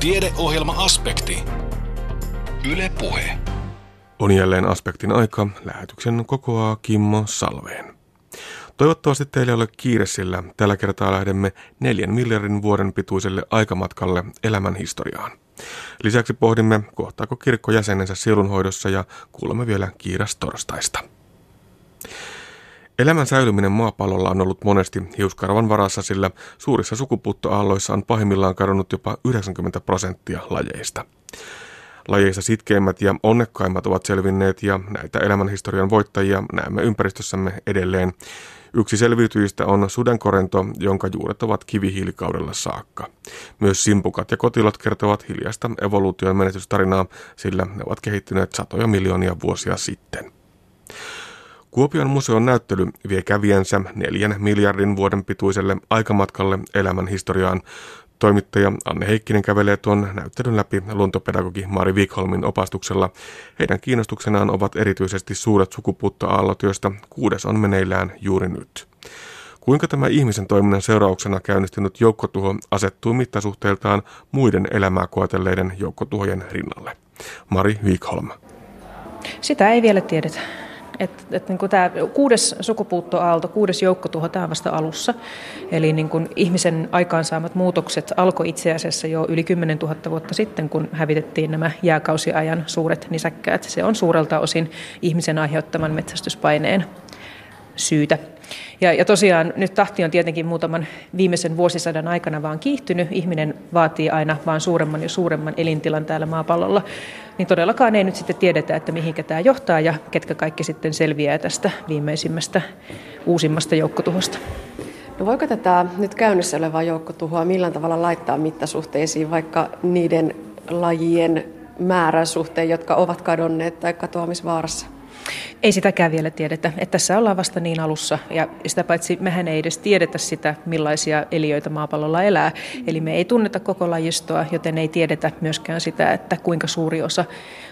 Tiedeohjelma-aspekti. Yle Puhe. On jälleen aspektin aika. Lähetyksen kokoaa Kimmo Salveen. Toivottavasti teille ei ole kiire, sillä tällä kertaa lähdemme neljän miljardin vuoden pituiselle aikamatkalle elämän historiaan. Lisäksi pohdimme, kohtaako kirkko jäsenensä sielunhoidossa ja kuulemme vielä kiirastorstaista. Elämän säilyminen maapallolla on ollut monesti hiuskarvan varassa, sillä suurissa sukupuuttoaalloissa on pahimmillaan kadonnut jopa 90 prosenttia lajeista. Lajeista sitkeimmät ja onnekkaimmat ovat selvinneet ja näitä elämänhistorian voittajia näemme ympäristössämme edelleen. Yksi selviytyjistä on sudenkorento, jonka juuret ovat kivihiilikaudella saakka. Myös simpukat ja kotilot kertovat hiljasta evoluution menetystarinaa, sillä ne ovat kehittyneet satoja miljoonia vuosia sitten. Kuopion museon näyttely vie kävijänsä neljän miljardin vuoden pituiselle aikamatkalle elämän historiaan. Toimittaja Anne Heikkinen kävelee tuon näyttelyn läpi luontopedagogi Mari Wikholmin opastuksella. Heidän kiinnostuksenaan ovat erityisesti suuret sukupuuttoaallot, joista kuudes on meneillään juuri nyt. Kuinka tämä ihmisen toiminnan seurauksena käynnistynyt joukkotuho asettuu mittasuhteiltaan muiden elämää koetelleiden joukkotuhojen rinnalle? Mari Wikholm. Sitä ei vielä tiedetä. Et, et niin kuin tämä kuudes sukupuuttoaalto, kuudes joukkotuho, tämä vasta alussa. Eli niin kuin ihmisen aikaansaamat muutokset alkoi itse asiassa jo yli 10 000 vuotta sitten, kun hävitettiin nämä jääkausiajan suuret nisäkkäät. Se on suurelta osin ihmisen aiheuttaman metsästyspaineen syytä. Ja, ja tosiaan nyt tahti on tietenkin muutaman viimeisen vuosisadan aikana vaan kiihtynyt. Ihminen vaatii aina vaan suuremman ja suuremman elintilan täällä maapallolla. Niin todellakaan ei nyt sitten tiedetä, että mihinkä tämä johtaa ja ketkä kaikki sitten selviää tästä viimeisimmästä uusimmasta joukkotuhosta. No voiko tätä nyt käynnissä olevaa joukkotuhoa millään tavalla laittaa mittasuhteisiin vaikka niiden lajien määrän suhteen, jotka ovat kadonneet tai katoamisvaarassa? Ei sitäkään vielä tiedetä. Että tässä ollaan vasta niin alussa ja sitä paitsi mehän ei edes tiedetä sitä, millaisia eliöitä maapallolla elää. Eli me ei tunneta koko lajistoa, joten ei tiedetä myöskään sitä, että kuinka suuri osa.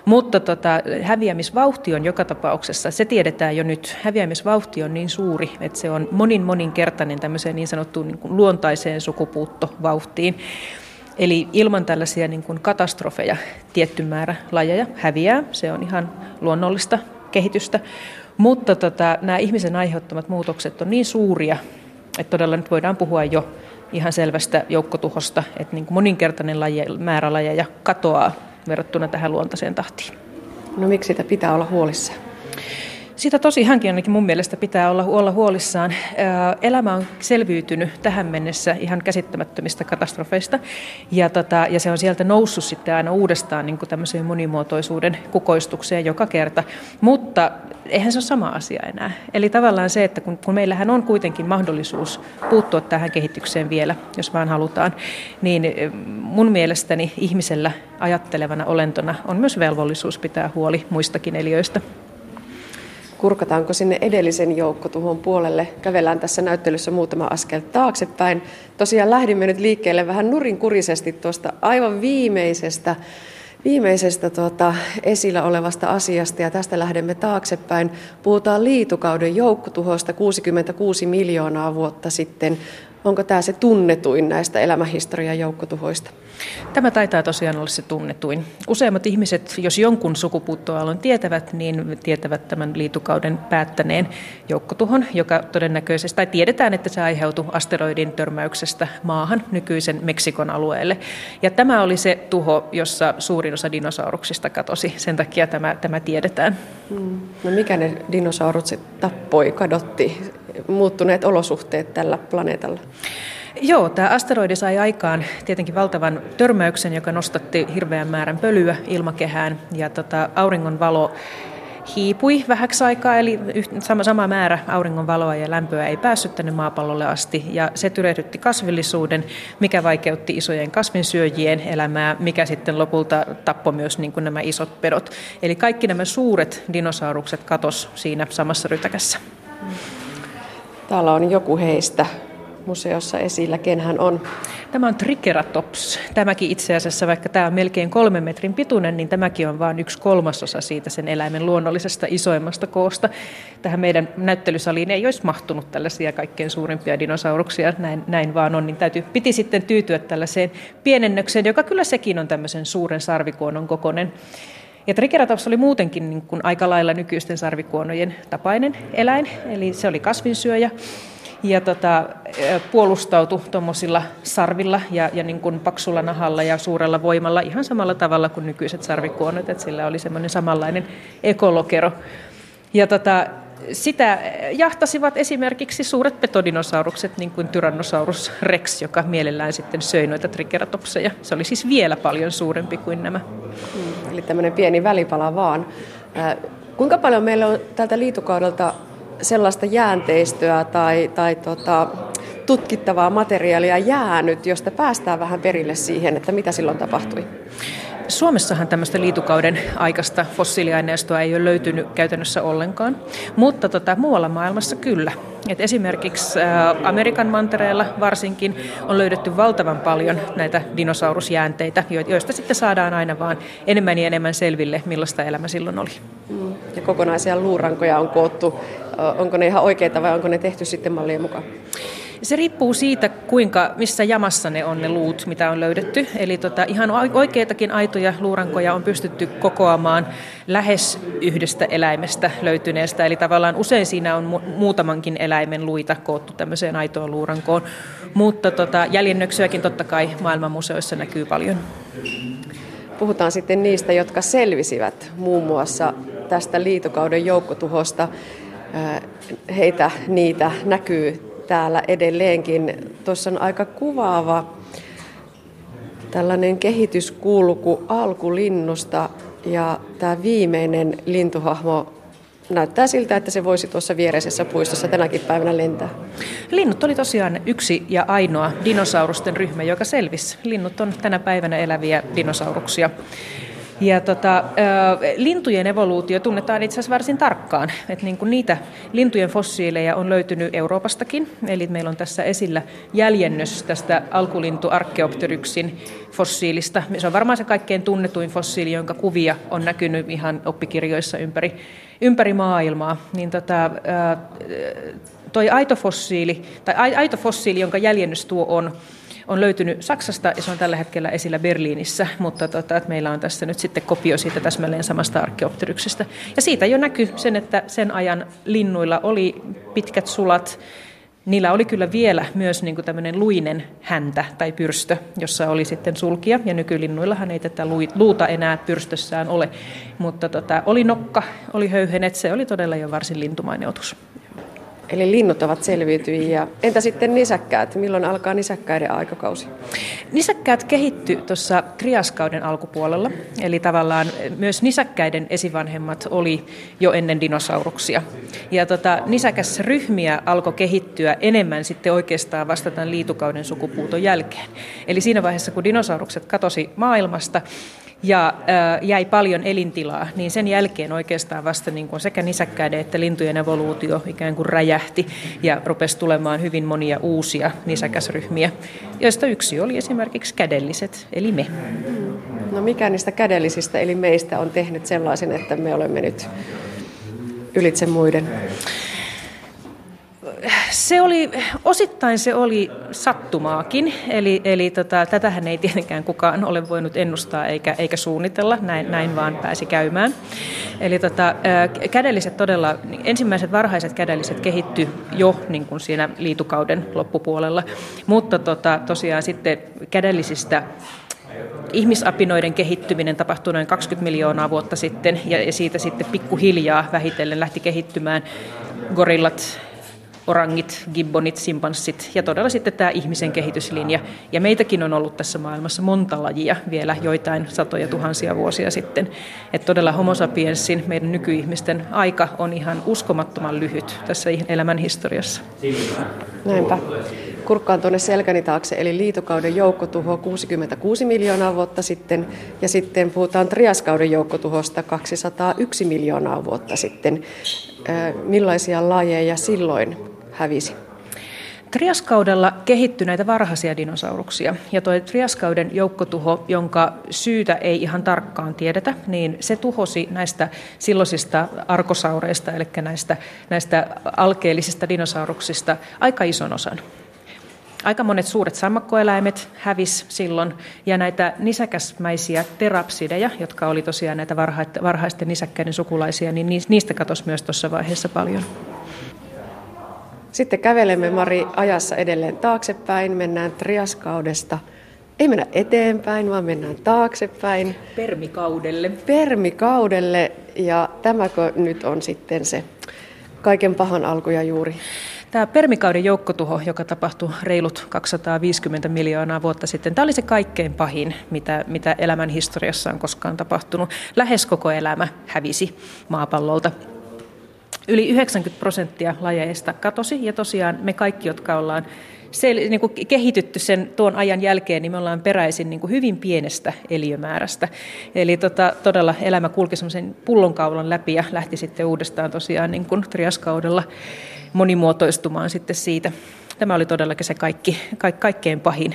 Mutta tota, häviämisvauhti on joka tapauksessa, se tiedetään jo nyt. Häviämisvauhti on niin suuri, että se on monin moninkertainen tämmöiseen niin sanottuun niin kuin luontaiseen sukupuuttovauhtiin. Eli ilman tällaisia niin kuin katastrofeja tietty määrä lajeja häviää. Se on ihan luonnollista kehitystä. Mutta tota, nämä ihmisen aiheuttamat muutokset on niin suuria, että todella nyt voidaan puhua jo ihan selvästä joukkotuhosta, että niin kuin moninkertainen laje, määrä lajeja katoaa verrattuna tähän luontaiseen tahtiin. No miksi sitä pitää olla huolissaan? Sitä tosiaankin ainakin mun mielestä pitää olla, olla huolissaan. Elämä on selviytynyt tähän mennessä ihan käsittämättömistä katastrofeista ja, tota, ja se on sieltä noussut sitten aina uudestaan niin kuin tämmöiseen monimuotoisuuden kukoistukseen joka kerta. Mutta eihän se ole sama asia enää. Eli tavallaan se, että kun, kun meillähän on kuitenkin mahdollisuus puuttua tähän kehitykseen vielä, jos vaan halutaan, niin mun mielestäni ihmisellä ajattelevana olentona on myös velvollisuus pitää huoli muistakin eliöistä kurkataanko sinne edellisen joukkotuhon puolelle. Kävellään tässä näyttelyssä muutama askel taaksepäin. Tosiaan lähdimme nyt liikkeelle vähän nurinkurisesti tuosta aivan viimeisestä viimeisestä tuota, esillä olevasta asiasta ja tästä lähdemme taaksepäin. Puhutaan liitukauden joukkotuhosta 66 miljoonaa vuotta sitten. Onko tämä se tunnetuin näistä elämähistorian joukkotuhoista? Tämä taitaa tosiaan olla se tunnetuin. Useimmat ihmiset, jos jonkun sukupuuttoaallon tietävät, niin tietävät tämän liitukauden päättäneen joukkotuhon, joka todennäköisesti, tai tiedetään, että se aiheutui asteroidin törmäyksestä maahan nykyisen Meksikon alueelle. Ja tämä oli se tuho, jossa suurin osa dinosauruksista katosi. Sen takia tämä, tämä tiedetään. Hmm. No mikä ne dinosaurukset tappoi, kadotti, muuttuneet olosuhteet tällä planeetalla? Joo, tämä asteroidi sai aikaan tietenkin valtavan törmäyksen, joka nostatti hirveän määrän pölyä ilmakehään ja tota, auringon valo hiipui vähäksi aikaa, eli sama, sama määrä auringon valoa ja lämpöä ei päässyt tänne maapallolle asti, ja se tyrehdytti kasvillisuuden, mikä vaikeutti isojen kasvinsyöjien elämää, mikä sitten lopulta tappoi myös niin kuin nämä isot pedot. Eli kaikki nämä suuret dinosaurukset katos siinä samassa rytäkässä. Täällä on joku heistä museossa esillä. Ken hän on? Tämä on Triceratops. Tämäkin itse asiassa, vaikka tämä on melkein kolmen metrin pituinen, niin tämäkin on vain yksi kolmasosa siitä sen eläimen luonnollisesta isoimmasta koosta. Tähän meidän näyttelysaliin ei olisi mahtunut tällaisia kaikkein suurimpia dinosauruksia, näin, näin vaan on, niin täytyy, piti sitten tyytyä tällaiseen pienennökseen, joka kyllä sekin on tämmöisen suuren sarvikuonon kokoinen. Ja Triceratops oli muutenkin niin kuin aika lailla nykyisten sarvikuonojen tapainen eläin, eli se oli kasvinsyöjä ja tota, puolustautui tuommoisilla sarvilla ja, ja niin kuin paksulla nahalla ja suurella voimalla ihan samalla tavalla kuin nykyiset sarvikuonot, että sillä oli semmoinen samanlainen ekolokero. Ja tota, sitä jahtasivat esimerkiksi suuret petodinosaurukset, niin kuin Tyrannosaurus rex, joka mielellään sitten söi noita triceratopseja. Se oli siis vielä paljon suurempi kuin nämä. Hmm, eli tämmöinen pieni välipala vaan. Kuinka paljon meillä on tältä liitokaudelta sellaista jäänteistöä tai, tai tota, tutkittavaa materiaalia jäänyt, josta päästään vähän perille siihen, että mitä silloin tapahtui? Suomessahan tämmöistä liitukauden aikaista fossiiliaineistoa ei ole löytynyt käytännössä ollenkaan, mutta tota, muualla maailmassa kyllä. Et esimerkiksi ä, Amerikan mantereella varsinkin on löydetty valtavan paljon näitä dinosaurusjäänteitä, joista sitten saadaan aina vaan enemmän ja enemmän selville, millaista elämä silloin oli. Mm. Ja kokonaisia luurankoja on koottu. Onko ne ihan oikeita vai onko ne tehty sitten mallien mukaan? Se riippuu siitä, kuinka, missä jamassa ne on ne luut, mitä on löydetty. Eli tota, ihan oikeitakin aitoja luurankoja on pystytty kokoamaan lähes yhdestä eläimestä löytyneestä. Eli tavallaan usein siinä on mu- muutamankin eläimen luita koottu tämmöiseen aitoon luurankoon. Mutta tota, jäljennöksiäkin totta kai maailmanmuseoissa näkyy paljon. Puhutaan sitten niistä, jotka selvisivät muun muassa tästä liitokauden joukkotuhosta. Heitä, niitä näkyy täällä edelleenkin. Tuossa on aika kuvaava tällainen kehityskulku alkulinnusta ja tämä viimeinen lintuhahmo näyttää siltä, että se voisi tuossa viereisessä puistossa tänäkin päivänä lentää. Linnut oli tosiaan yksi ja ainoa dinosaurusten ryhmä, joka selvisi. Linnut on tänä päivänä eläviä dinosauruksia. Ja tota, lintujen evoluutio tunnetaan itse asiassa varsin tarkkaan. Et niin kuin niitä lintujen fossiileja on löytynyt Euroopastakin. Eli meillä on tässä esillä jäljennös tästä alkulintu Archeopteryksin fossiilista. Se on varmaan se kaikkein tunnetuin fossiili, jonka kuvia on näkynyt ihan oppikirjoissa ympäri, ympäri maailmaa. Niin tota, toi aito fossiili, tai aito fossiili, jonka jäljennös tuo on, on löytynyt Saksasta ja se on tällä hetkellä esillä Berliinissä, mutta tota, että meillä on tässä nyt sitten kopio siitä täsmälleen samasta arkeopteryksesta. Ja siitä jo näkyy sen, että sen ajan linnuilla oli pitkät sulat, Niillä oli kyllä vielä myös niin kuin tämmöinen luinen häntä tai pyrstö, jossa oli sitten sulkia, ja nykylinnuillahan ei tätä luuta enää pyrstössään ole. Mutta tota, oli nokka, oli höyhenet, se oli todella jo varsin lintumainen otus. Eli linnut ovat selviytyjiä. Entä sitten nisäkkäät? Milloin alkaa nisäkkäiden aikakausi? Nisäkkäät kehitty tuossa triaskauden alkupuolella. Eli tavallaan myös nisäkkäiden esivanhemmat oli jo ennen dinosauruksia. Ja tota, nisäkäsryhmiä alkoi kehittyä enemmän sitten oikeastaan vasta tämän liitukauden sukupuuton jälkeen. Eli siinä vaiheessa, kun dinosaurukset katosi maailmasta, ja jäi paljon elintilaa, niin sen jälkeen oikeastaan vasta niin kuin sekä nisäkkäiden että lintujen evoluutio ikään kuin räjähti ja rupesi tulemaan hyvin monia uusia nisäkäsryhmiä, joista yksi oli esimerkiksi kädelliset, eli me. No mikä niistä kädellisistä, eli meistä, on tehnyt sellaisen, että me olemme nyt ylitse muiden? Se oli, osittain se oli sattumaakin, eli, eli tota, tätähän ei tietenkään kukaan ole voinut ennustaa eikä, eikä suunnitella, näin, näin vaan pääsi käymään. Eli tota, kädelliset todella, ensimmäiset varhaiset kädelliset kehitty jo niin kuin siinä liitukauden loppupuolella, mutta tota, tosiaan sitten kädellisistä ihmisapinoiden kehittyminen tapahtui noin 20 miljoonaa vuotta sitten ja siitä sitten pikkuhiljaa vähitellen lähti kehittymään gorillat, orangit, gibbonit, simpanssit ja todella sitten tämä ihmisen kehityslinja. Ja meitäkin on ollut tässä maailmassa monta lajia vielä joitain satoja tuhansia vuosia sitten. Että todella homo sapiensin, meidän nykyihmisten aika on ihan uskomattoman lyhyt tässä elämän historiassa. Näinpä. Kurkkaan tuonne selkäni taakse, eli liitokauden joukkotuho 66 miljoonaa vuotta sitten, ja sitten puhutaan triaskauden joukkotuhosta 201 miljoonaa vuotta sitten. Millaisia lajeja silloin hävisi? Triaskaudella kehittyi näitä varhaisia dinosauruksia. Ja tuo triaskauden joukkotuho, jonka syytä ei ihan tarkkaan tiedetä, niin se tuhosi näistä silloisista arkosaureista, eli näistä, näistä alkeellisista dinosauruksista, aika ison osan. Aika monet suuret sammakkoeläimet hävis silloin, ja näitä nisäkäsmäisiä terapsideja, jotka oli tosiaan näitä varhaisten nisäkkäiden sukulaisia, niin niistä katosi myös tuossa vaiheessa paljon. Sitten kävelemme Mari ajassa edelleen taaksepäin, mennään triaskaudesta. Ei mennä eteenpäin, vaan mennään taaksepäin. Permikaudelle. Permikaudelle, ja tämäkö nyt on sitten se kaiken pahan alku ja juuri? Tämä permikauden joukkotuho, joka tapahtui reilut 250 miljoonaa vuotta sitten, tämä oli se kaikkein pahin, mitä, mitä elämän historiassa on koskaan tapahtunut. Lähes koko elämä hävisi maapallolta. Yli 90 prosenttia lajeista katosi ja tosiaan me kaikki, jotka ollaan se, niin kuin kehitytty sen tuon ajan jälkeen, niin me ollaan peräisin niin kuin hyvin pienestä eliömäärästä. Eli tota, todella elämä kulki semmoisen pullonkaulan läpi ja lähti sitten uudestaan tosiaan niin kuin triaskaudella monimuotoistumaan sitten siitä. Tämä oli todellakin se kaikki, ka, kaikkein pahin.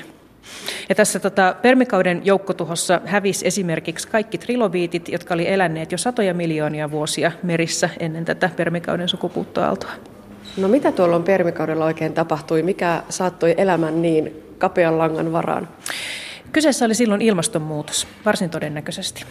Ja tässä tota, permikauden joukkotuhossa hävisi esimerkiksi kaikki trilobiitit, jotka oli eläneet jo satoja miljoonia vuosia merissä ennen tätä permikauden sukupuuttoaaltoa. No mitä tuolla permikaudella oikein tapahtui? Mikä saattoi elämän niin kapean langan varaan? Kyseessä oli silloin ilmastonmuutos, varsin todennäköisesti.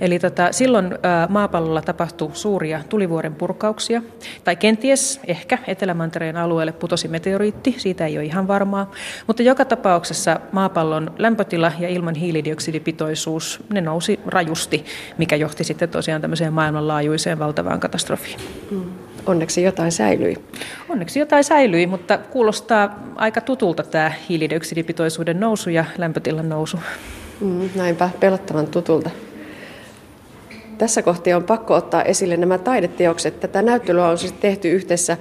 Eli tota, silloin ä, maapallolla tapahtui suuria tulivuoren purkauksia, tai kenties ehkä Etelämantereen alueelle putosi meteoriitti, siitä ei ole ihan varmaa. Mutta joka tapauksessa maapallon lämpötila ja ilman hiilidioksidipitoisuus, ne nousi rajusti, mikä johti sitten tosiaan tämmöiseen maailmanlaajuiseen valtavaan katastrofiin. Mm. Onneksi jotain säilyi. Onneksi jotain säilyi, mutta kuulostaa aika tutulta tämä hiilidioksidipitoisuuden nousu ja lämpötilan nousu. Mm, näinpä, pelottavan tutulta. Tässä kohtaa on pakko ottaa esille nämä taideteokset. Tätä näyttelyä on siis tehty yhdessä,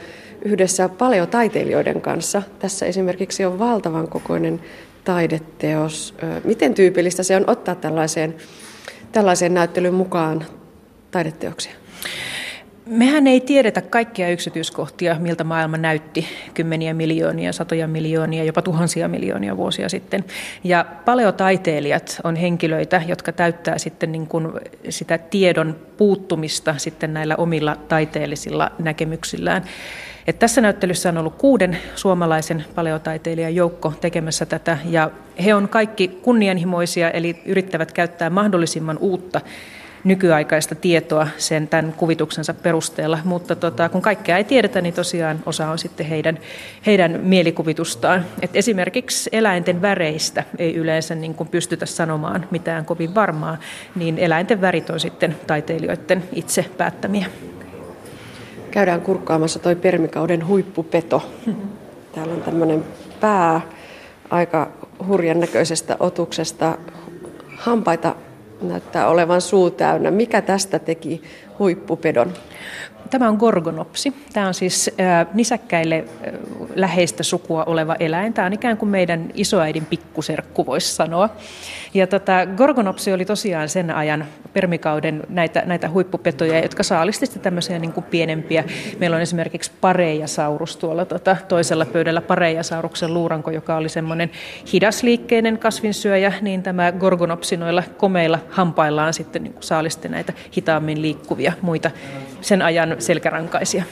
yhdessä paljon taiteilijoiden kanssa. Tässä esimerkiksi on valtavan kokoinen taideteos. Miten tyypillistä se on ottaa tällaiseen, tällaiseen näyttelyyn mukaan taideteoksia? Mehän ei tiedetä kaikkia yksityiskohtia, miltä maailma näytti kymmeniä miljoonia, satoja miljoonia, jopa tuhansia miljoonia vuosia sitten. Ja paleotaiteilijat on henkilöitä, jotka täyttää sitten niin kuin sitä tiedon puuttumista sitten näillä omilla taiteellisilla näkemyksillään. Et tässä näyttelyssä on ollut kuuden suomalaisen paleotaiteilijan joukko tekemässä tätä, ja he on kaikki kunnianhimoisia, eli yrittävät käyttää mahdollisimman uutta nykyaikaista tietoa sen tämän kuvituksensa perusteella, mutta tota, kun kaikkea ei tiedetä, niin tosiaan osa on sitten heidän, heidän mielikuvitustaan. Et esimerkiksi eläinten väreistä ei yleensä niin kuin pystytä sanomaan mitään kovin varmaa, niin eläinten värit on sitten taiteilijoiden itse päättämiä. Käydään kurkkaamassa toi permikauden huippupeto. Täällä on tämmöinen pää aika hurjan näköisestä otuksesta. Hampaita näyttää olevan suu täynnä. Mikä tästä teki huippupedon? Tämä on gorgonopsi. Tämä on siis äh, nisäkkäille äh, läheistä sukua oleva eläin. Tämä on ikään kuin meidän isoäidin pikkuserkku, voisi sanoa. Ja tota, gorgonopsi oli tosiaan sen ajan permikauden näitä, näitä huippupetoja, jotka saalisti tämmöisiä niin kuin pienempiä. Meillä on esimerkiksi pareijasaurus tuolla tota, toisella pöydällä, pareijasauruksen luuranko, joka oli semmoinen hidasliikkeinen kasvinsyöjä, niin tämä gorgonopsi noilla komeilla hampaillaan sitten niin saalisti näitä hitaammin liikkuvia muita sen ajan selkärankaisia.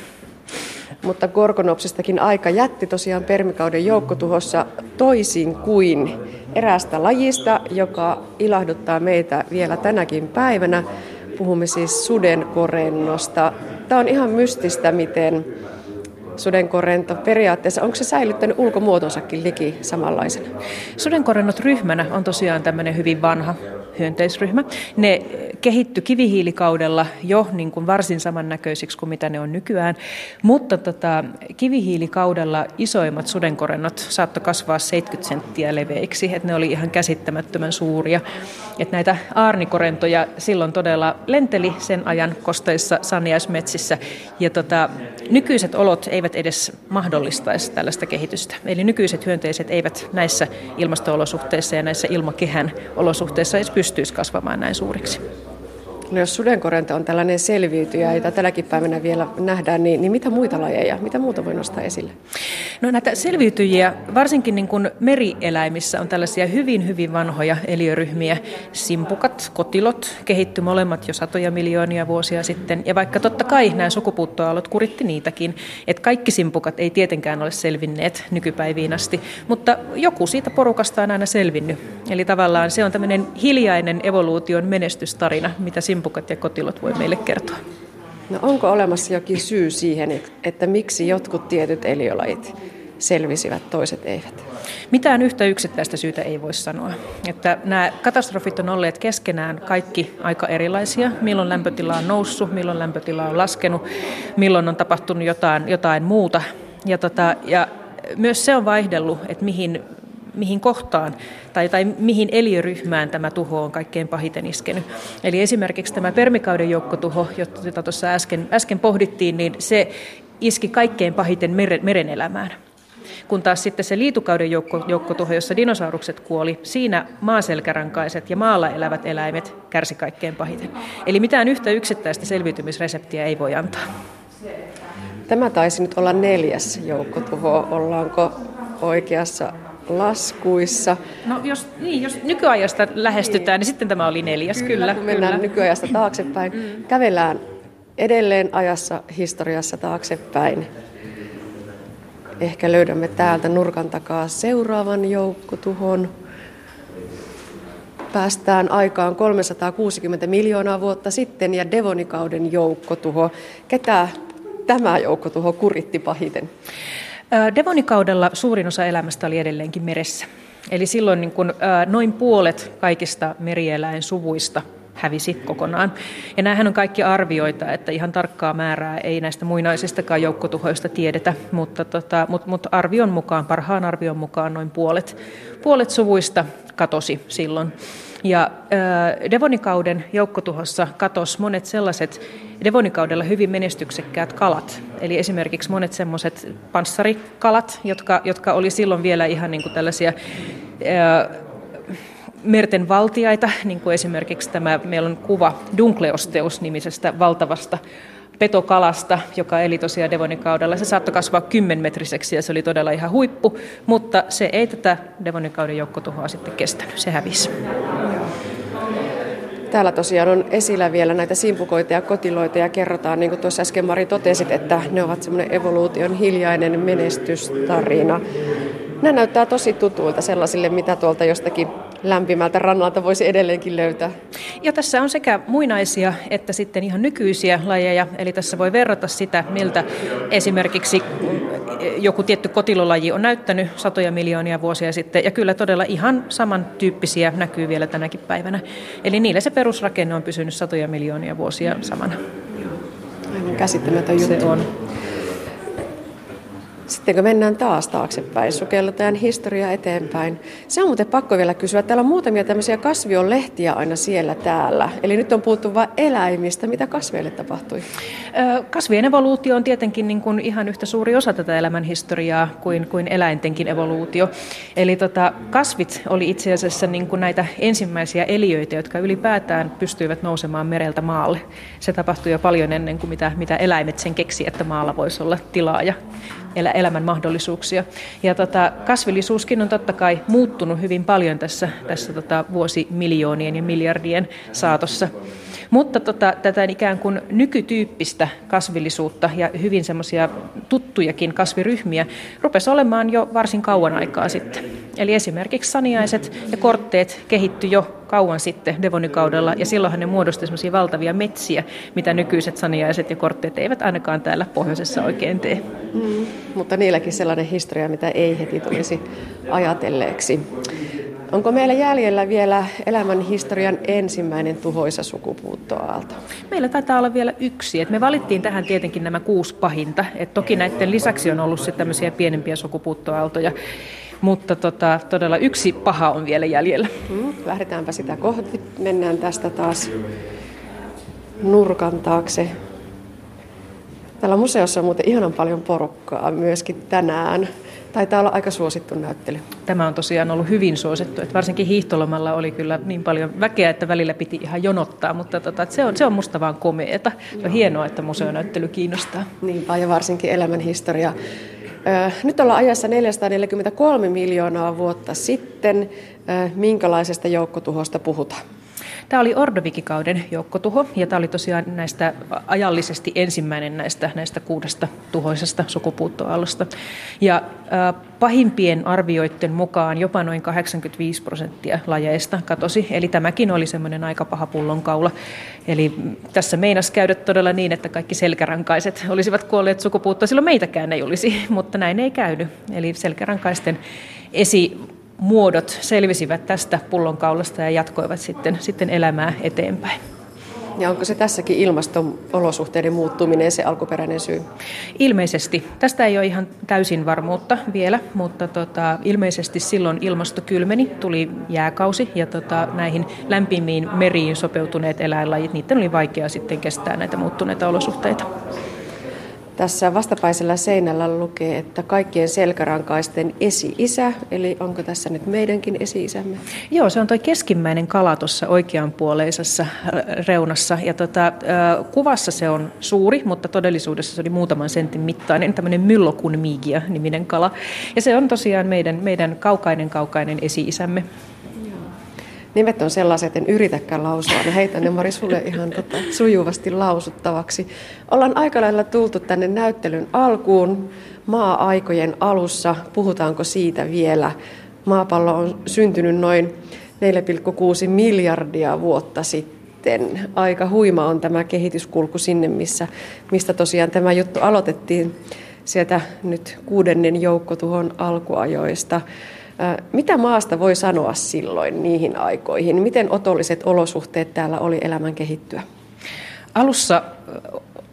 Mutta Gorgonopsistakin aika jätti tosiaan permikauden joukkotuhossa toisin kuin eräästä lajista, joka ilahduttaa meitä vielä tänäkin päivänä. Puhumme siis sudenkorennosta. Tämä on ihan mystistä, miten sudenkorento periaatteessa, onko se säilyttänyt ulkomuotonsakin liki samanlaisena? Sudenkorennot ryhmänä on tosiaan tämmöinen hyvin vanha hyönteisryhmä. Ne kehittyi kivihiilikaudella jo niin kuin varsin samannäköisiksi kuin mitä ne on nykyään, mutta tota, kivihiilikaudella isoimmat sudenkorennot saattoi kasvaa 70 senttiä leveiksi, että ne oli ihan käsittämättömän suuria. Että näitä aarnikorentoja silloin todella lenteli sen ajan kosteissa sanniaismetsissä ja tota, nykyiset olot eivät edes mahdollistaisi tällaista kehitystä. Eli nykyiset hyönteiset eivät näissä ilmasto-olosuhteissa ja näissä ilmakehän olosuhteissa edes pystyisi kasvamaan näin suuriksi. No jos sudenkorento on tällainen selviytyjä, jota tänäkin päivänä vielä nähdään, niin, niin mitä muita lajeja, mitä muuta voi nostaa esille? No näitä selviytyjiä, varsinkin niin kuin merieläimissä on tällaisia hyvin, hyvin vanhoja eliöryhmiä. Simpukat, kotilot kehittyi molemmat jo satoja miljoonia vuosia sitten. Ja vaikka totta kai nämä sukupuuttoaallot kuritti niitäkin, että kaikki simpukat ei tietenkään ole selvinneet nykypäiviin asti, mutta joku siitä porukasta on aina selvinnyt. Eli tavallaan se on tämmöinen hiljainen evoluution menestystarina, mitä simpukat ja kotilot voi meille kertoa. No onko olemassa jokin syy siihen, että miksi jotkut tietyt eliölajit selvisivät, toiset eivät? Mitään yhtä yksittäistä syytä ei voi sanoa. Että nämä katastrofit on olleet keskenään kaikki aika erilaisia. Milloin lämpötila on noussut, milloin lämpötila on laskenut, milloin on tapahtunut jotain, jotain muuta. Ja, tota, ja myös se on vaihdellut, että mihin mihin kohtaan tai, tai mihin eliöryhmään tämä tuho on kaikkein pahiten iskenyt. Eli esimerkiksi tämä permikauden joukkotuho, jota tuossa äsken, äsken pohdittiin, niin se iski kaikkein pahiten meren, merenelämään. Kun taas sitten se liitukauden joukko, joukkotuho, jossa dinosaurukset kuoli, siinä maaselkärankaiset ja maalla elävät eläimet kärsi kaikkein pahiten. Eli mitään yhtä yksittäistä selviytymisreseptiä ei voi antaa. Tämä taisi nyt olla neljäs joukkotuho. Ollaanko oikeassa laskuissa. No jos, niin, jos nykyajasta lähestytään, niin. niin sitten tämä oli neljäs, kyllä. kyllä kun mennään kyllä. nykyajasta taaksepäin. Mm. Kävellään edelleen ajassa, historiassa taaksepäin. Ehkä löydämme täältä nurkan takaa seuraavan joukkotuhon. Päästään aikaan 360 miljoonaa vuotta sitten ja Devonikauden joukkotuho. Ketä tämä joukkotuho kuritti pahiten? Devonikaudella suurin osa elämästä oli edelleenkin meressä. Eli silloin niin kun, noin puolet kaikista merieläinsuvuista hävisi kokonaan. Ja nämähän on kaikki arvioita, että ihan tarkkaa määrää ei näistä muinaisistakaan joukkotuhoista tiedetä, mutta, tota, mutta, mutta arvion mukaan, parhaan arvion mukaan noin puolet, puolet suvuista katosi silloin. Ja Devonikauden joukkotuhossa katosi monet sellaiset Devonikaudella hyvin menestyksekkäät kalat. Eli esimerkiksi monet semmoiset panssarikalat, jotka, jotka oli silloin vielä ihan niin kuin tällaisia merten valtiaita, niin kuin esimerkiksi tämä, meillä on kuva Dunkleosteus-nimisestä valtavasta petokalasta, joka eli tosiaan Devonikaudella. Se saattoi kasvaa kymmenmetriseksi ja se oli todella ihan huippu, mutta se ei tätä Devonikauden joukkotuhoa sitten kestänyt, se hävisi. Täällä tosiaan on esillä vielä näitä simpukoita ja kotiloita ja kerrotaan, niin kuin tuossa äsken Mari totesit, että ne ovat semmoinen evoluution hiljainen menestystarina. Nämä näyttää tosi tutuilta sellaisille, mitä tuolta jostakin lämpimältä rannalta voisi edelleenkin löytää. Ja tässä on sekä muinaisia että sitten ihan nykyisiä lajeja, eli tässä voi verrata sitä, miltä esimerkiksi joku tietty kotilolaji on näyttänyt satoja miljoonia vuosia sitten, ja kyllä todella ihan samantyyppisiä näkyy vielä tänäkin päivänä. Eli niille se perusrakenne on pysynyt satoja miljoonia vuosia samana. Aivan käsittämätön juttu. Se on. Sitten kun mennään taas taaksepäin, sukelletaan historiaa eteenpäin. Se on muuten pakko vielä kysyä. Täällä on muutamia tämmöisiä kasvionlehtiä aina siellä täällä. Eli nyt on puhuttu vain eläimistä. Mitä kasveille tapahtui? Kasvien evoluutio on tietenkin niin kuin ihan yhtä suuri osa tätä elämän historiaa kuin, kuin eläintenkin evoluutio. Eli tota, kasvit oli itse asiassa niin kuin näitä ensimmäisiä eliöitä, jotka ylipäätään pystyivät nousemaan mereltä maalle. Se tapahtui jo paljon ennen kuin mitä, mitä eläimet sen keksi, että maalla voisi olla tilaa ja elämän mahdollisuuksia. Ja tota, kasvillisuuskin on totta kai muuttunut hyvin paljon tässä, tässä tota, vuosimiljoonien ja miljardien saatossa. Mutta tota, tätä ikään kuin nykytyyppistä kasvillisuutta ja hyvin semmoisia tuttujakin kasviryhmiä rupesi olemaan jo varsin kauan aikaa sitten. Eli esimerkiksi saniaiset ja kortteet kehittyi jo kauan sitten Devonikaudella, ja silloinhan ne muodosti semmoisia valtavia metsiä, mitä nykyiset saniaiset ja kortteet eivät ainakaan täällä pohjoisessa oikein tee. Mm, mutta niilläkin sellainen historia, mitä ei heti tulisi ajatelleeksi. Onko meillä jäljellä vielä elämän historian ensimmäinen tuhoisa sukupuuttoaalto? Meillä taitaa olla vielä yksi. Et me valittiin tähän tietenkin nämä kuusi pahinta. Et toki näiden lisäksi on ollut sitten tämmöisiä pienempiä sukupuuttoaaltoja. Mutta tota, todella yksi paha on vielä jäljellä. Hmm, lähdetäänpä sitä kohti. Mennään tästä taas nurkan taakse. Täällä museossa on muuten ihanan paljon porukkaa myöskin tänään. Taitaa olla aika suosittu näyttely. Tämä on tosiaan ollut hyvin suosittu, että varsinkin hiihtolomalla oli kyllä niin paljon väkeä, että välillä piti ihan jonottaa, mutta tota, se, on, se on musta vaan komeeta. Se on hienoa, että museonäyttely kiinnostaa. Niinpä, ja varsinkin elämänhistoria. Nyt ollaan ajassa 443 miljoonaa vuotta sitten. Minkälaisesta joukkotuhosta puhutaan? Tämä oli Ordoviki-kauden joukkotuho ja tämä oli tosiaan näistä ajallisesti ensimmäinen näistä, näistä kuudesta tuhoisesta sukupuuttoaallosta. Ja äh, pahimpien arvioiden mukaan jopa noin 85 prosenttia lajeista katosi, eli tämäkin oli semmoinen aika paha pullonkaula. Eli tässä meinas käydä todella niin, että kaikki selkärankaiset olisivat kuolleet sukupuuttoon, silloin meitäkään ei olisi, mutta näin ei käynyt. Eli selkärankaisten esi muodot selvisivät tästä pullonkaulasta ja jatkoivat sitten, sitten elämää eteenpäin. Ja onko se tässäkin ilmaston olosuhteiden muuttuminen se alkuperäinen syy? Ilmeisesti. Tästä ei ole ihan täysin varmuutta vielä, mutta tota, ilmeisesti silloin ilmasto kylmeni, tuli jääkausi ja tota, näihin lämpimiin meriin sopeutuneet eläinlajit, niiden oli vaikea sitten kestää näitä muuttuneita olosuhteita. Tässä vastapäisellä seinällä lukee, että kaikkien selkärankaisten esi-isä, eli onko tässä nyt meidänkin esi-isämme? Joo, se on tuo keskimmäinen kala tuossa oikeanpuoleisessa reunassa. Ja tota, kuvassa se on suuri, mutta todellisuudessa se oli muutaman sentin mittainen, tämmöinen myllokun miigia niminen kala. Ja se on tosiaan meidän, meidän kaukainen kaukainen esi-isämme nimet on sellaiset, en yritäkään lausua, ne heitän ne Mari sulle ihan tota, sujuvasti lausuttavaksi. Ollaan aika lailla tultu tänne näyttelyn alkuun, maa-aikojen alussa, puhutaanko siitä vielä? Maapallo on syntynyt noin 4,6 miljardia vuotta sitten. Aika huima on tämä kehityskulku sinne, missä, mistä tosiaan tämä juttu aloitettiin sieltä nyt kuudennen joukkotuhon alkuajoista. Mitä maasta voi sanoa silloin niihin aikoihin? Miten otolliset olosuhteet täällä oli elämän kehittyä? Alussa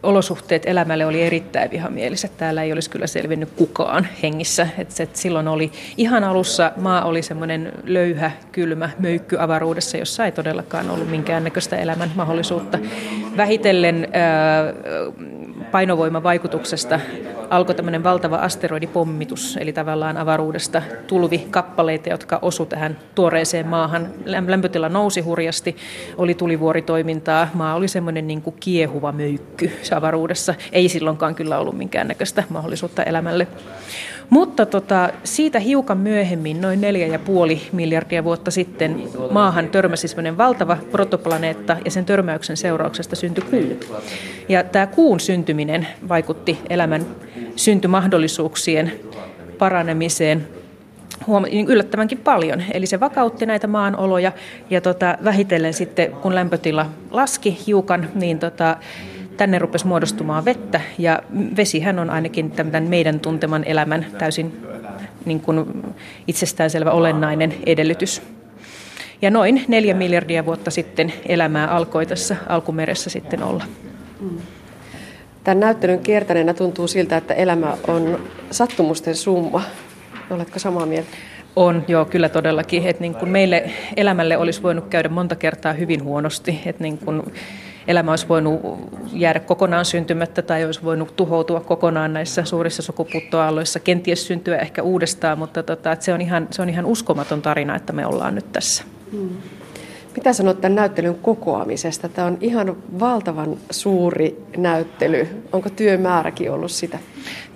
olosuhteet elämälle oli erittäin vihamieliset. Täällä ei olisi kyllä selvinnyt kukaan hengissä. Et, et silloin oli ihan alussa maa oli semmoinen löyhä, kylmä möykky avaruudessa, jossa ei todellakaan ollut minkäännäköistä elämän mahdollisuutta. Vähitellen ää, painovoimavaikutuksesta alkoi tämmöinen valtava asteroidipommitus, eli tavallaan avaruudesta tulvi kappaleita, jotka osu tähän tuoreeseen maahan. Lämpötila nousi hurjasti, oli tulivuoritoimintaa, maa oli semmoinen niin kuin kiehuva möykky avaruudessa. Ei silloinkaan kyllä ollut minkäännäköistä mahdollisuutta elämälle. Mutta tota, siitä hiukan myöhemmin, noin neljä ja puoli miljardia vuotta sitten, maahan törmäsi valtava protoplaneetta ja sen törmäyksen seurauksesta syntyi kuu. Ja tämä kuun syntyminen vaikutti elämän syntymahdollisuuksien paranemiseen niin yllättävänkin paljon. Eli se vakautti näitä maanoloja ja tota, vähitellen sitten, kun lämpötila laski hiukan, niin tota, tänne rupesi muodostumaan vettä ja vesihän on ainakin tämän meidän tunteman elämän täysin niin kuin itsestäänselvä olennainen edellytys. Ja noin neljä miljardia vuotta sitten elämää alkoi tässä alkumeressä sitten olla. Tämän näyttelyn kiertäneenä tuntuu siltä, että elämä on sattumusten summa. Oletko samaa mieltä? On, joo, kyllä todellakin. Että niin kuin meille elämälle olisi voinut käydä monta kertaa hyvin huonosti. Että niin kuin elämä olisi voinut jäädä kokonaan syntymättä tai olisi voinut tuhoutua kokonaan näissä suurissa sukupuuttoaalloissa, kenties syntyä ehkä uudestaan, mutta tota, se, on ihan, se on ihan uskomaton tarina, että me ollaan nyt tässä. Hmm. Mitä sanot tämän näyttelyn kokoamisesta? Tämä on ihan valtavan suuri näyttely. Onko työmääräkin ollut sitä?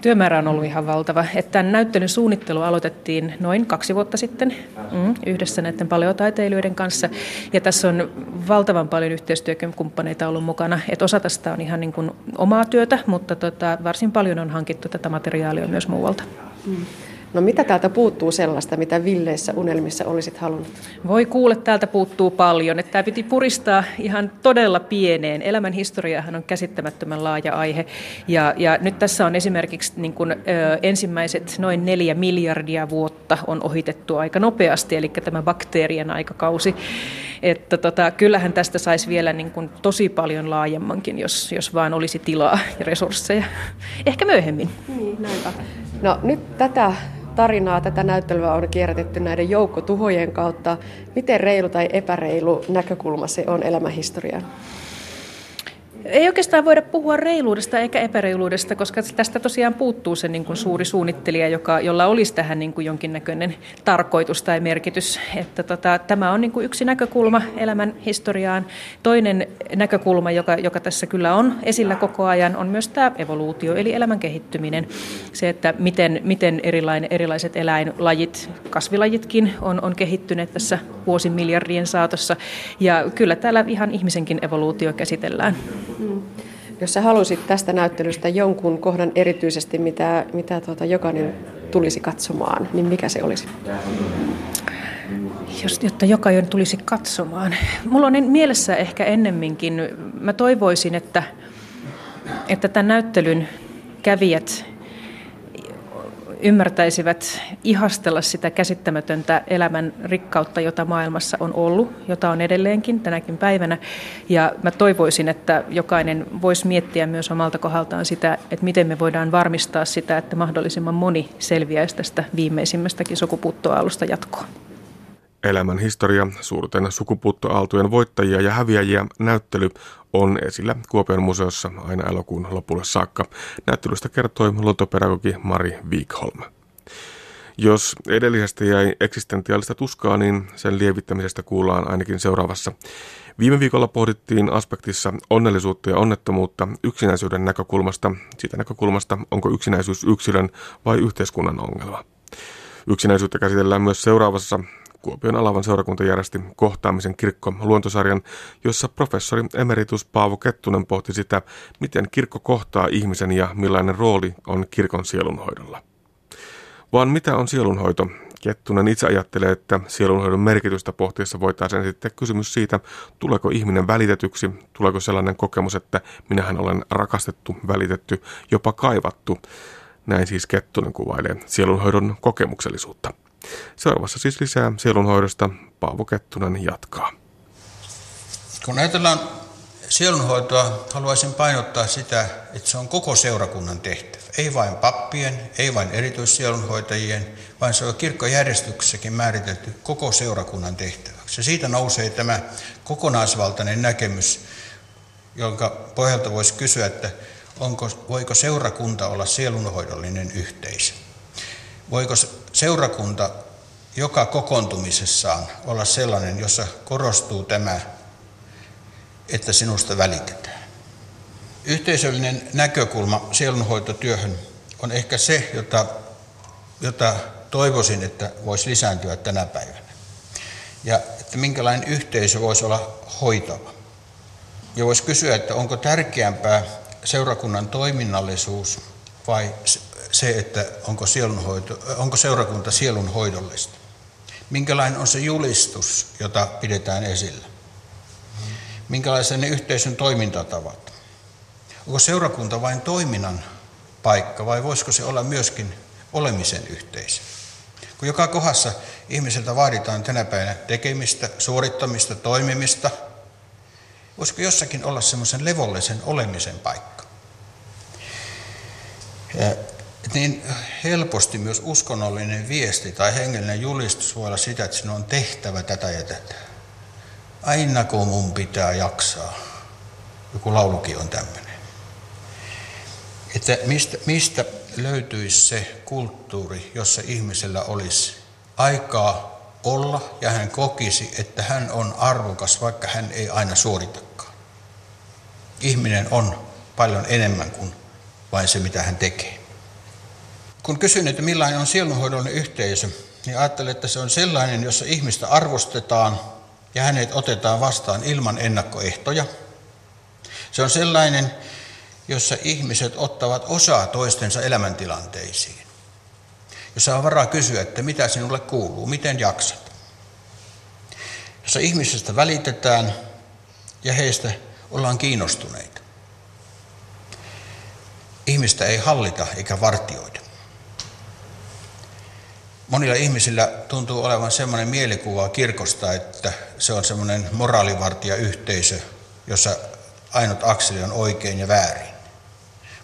Työmäärä on ollut ihan valtava. Että tämän näyttelyn suunnittelu aloitettiin noin kaksi vuotta sitten mm, yhdessä näiden paleotaiteilijoiden kanssa. Ja tässä on valtavan paljon yhteistyökumppaneita ollut mukana. Että osa tästä on ihan niin kuin omaa työtä, mutta tota, varsin paljon on hankittu tätä materiaalia myös muualta. Mm. No mitä täältä puuttuu sellaista, mitä villeissä unelmissa olisit halunnut? Voi kuule, täältä puuttuu paljon. Että tämä piti puristaa ihan todella pieneen. Elämän historiahan on käsittämättömän laaja aihe. Ja, ja nyt tässä on esimerkiksi niin kuin, ö, ensimmäiset noin neljä miljardia vuotta on ohitettu aika nopeasti, eli tämä bakteerien aikakausi. Että tota, kyllähän tästä saisi vielä niin kuin tosi paljon laajemmankin, jos, jos vaan olisi tilaa ja resursseja. Ehkä myöhemmin. Niin, näinpä. No nyt tätä tarinaa, tätä näyttelyä on kierrätetty näiden joukkotuhojen kautta. Miten reilu tai epäreilu näkökulma se on elämähistoriaan? Ei oikeastaan voida puhua reiluudesta eikä epäreiluudesta, koska tästä tosiaan puuttuu se niin kuin suuri suunnittelija, joka, jolla olisi tähän niin kuin jonkinnäköinen tarkoitus tai merkitys. Että tota, tämä on niin kuin yksi näkökulma elämän historiaan. Toinen näkökulma, joka, joka tässä kyllä on esillä koko ajan, on myös tämä evoluutio, eli elämän kehittyminen. Se, että miten, miten erilainen, erilaiset eläinlajit, kasvilajitkin on, on kehittyneet tässä vuosimiljardien saatossa. Ja kyllä täällä ihan ihmisenkin evoluutio käsitellään. Mm. Jos sä halusit tästä näyttelystä jonkun kohdan erityisesti, mitä, mitä tuota, jokainen tulisi katsomaan, niin mikä se olisi? Jos, jotta jokainen tulisi katsomaan. Mulla on mielessä ehkä ennemminkin, mä toivoisin, että, että tämän näyttelyn kävijät ymmärtäisivät ihastella sitä käsittämätöntä elämän rikkautta, jota maailmassa on ollut, jota on edelleenkin tänäkin päivänä. Ja mä toivoisin, että jokainen voisi miettiä myös omalta kohdaltaan sitä, että miten me voidaan varmistaa sitä, että mahdollisimman moni selviäisi tästä viimeisimmästäkin sukupuuttoaalusta jatkoa. Elämän historia, suurten sukupuuttoaaltojen voittajia ja häviäjiä näyttely on esillä Kuopion museossa aina elokuun lopulle saakka. Näyttelystä kertoi luontopedagogi Mari Wikholm. Jos edellisestä jäi eksistentiaalista tuskaa, niin sen lievittämisestä kuullaan ainakin seuraavassa. Viime viikolla pohdittiin aspektissa onnellisuutta ja onnettomuutta yksinäisyyden näkökulmasta, siitä näkökulmasta, onko yksinäisyys yksilön vai yhteiskunnan ongelma. Yksinäisyyttä käsitellään myös seuraavassa Kuopion alavan seurakunta järjesti kohtaamisen kirkko luontosarjan, jossa professori emeritus Paavo Kettunen pohti sitä, miten kirkko kohtaa ihmisen ja millainen rooli on kirkon sielunhoidolla. Vaan mitä on sielunhoito? Kettunen itse ajattelee, että sielunhoidon merkitystä pohtiessa voitaisiin esittää kysymys siitä, tuleeko ihminen välitetyksi, tuleeko sellainen kokemus, että minähän olen rakastettu, välitetty, jopa kaivattu. Näin siis Kettunen kuvailee sielunhoidon kokemuksellisuutta. Seuraavassa siis lisää sielunhoidosta. Paavo Kettunen jatkaa. Kun ajatellaan sielunhoitoa, haluaisin painottaa sitä, että se on koko seurakunnan tehtävä. Ei vain pappien, ei vain erityissielunhoitajien, vaan se on kirkkojärjestyksessäkin määritelty koko seurakunnan tehtäväksi. Ja siitä nousee tämä kokonaisvaltainen näkemys, jonka pohjalta voisi kysyä, että onko, voiko seurakunta olla sielunhoidollinen yhteisö. Voiko seurakunta joka kokoontumisessaan olla sellainen, jossa korostuu tämä, että sinusta välitetään. Yhteisöllinen näkökulma sielunhoitotyöhön on ehkä se, jota, jota toivoisin, että voisi lisääntyä tänä päivänä. Ja että minkälainen yhteisö voisi olla hoitava. Ja voisi kysyä, että onko tärkeämpää seurakunnan toiminnallisuus vai se, että onko, sielunhoito, onko seurakunta sielunhoidollista. Minkälainen on se julistus, jota pidetään esillä? Minkälaisia ne yhteisön toimintatavat? Onko seurakunta vain toiminnan paikka vai voisiko se olla myöskin olemisen yhteisö? Kun joka kohdassa ihmiseltä vaaditaan tänä päivänä tekemistä, suorittamista, toimimista, voisiko jossakin olla semmoisen levollisen olemisen paikka? Niin helposti myös uskonnollinen viesti tai hengellinen julistus voi olla sitä, että sinun on tehtävä tätä ja tätä. Aina kun mun pitää jaksaa. Joku laulukin on tämmöinen. Että mistä, mistä löytyisi se kulttuuri, jossa ihmisellä olisi aikaa olla ja hän kokisi, että hän on arvokas, vaikka hän ei aina suoritakaan. Ihminen on paljon enemmän kuin vain se, mitä hän tekee. Kun kysyn, että millainen on sielunhoidollinen yhteisö, niin ajattelen, että se on sellainen, jossa ihmistä arvostetaan ja hänet otetaan vastaan ilman ennakkoehtoja. Se on sellainen, jossa ihmiset ottavat osaa toistensa elämäntilanteisiin. Jossa on varaa kysyä, että mitä sinulle kuuluu, miten jaksat. Jossa ihmisestä välitetään ja heistä ollaan kiinnostuneita. Ihmistä ei hallita eikä vartioida monilla ihmisillä tuntuu olevan semmoinen mielikuva kirkosta, että se on semmoinen moraalivartija-yhteisö, jossa ainut akseli on oikein ja väärin.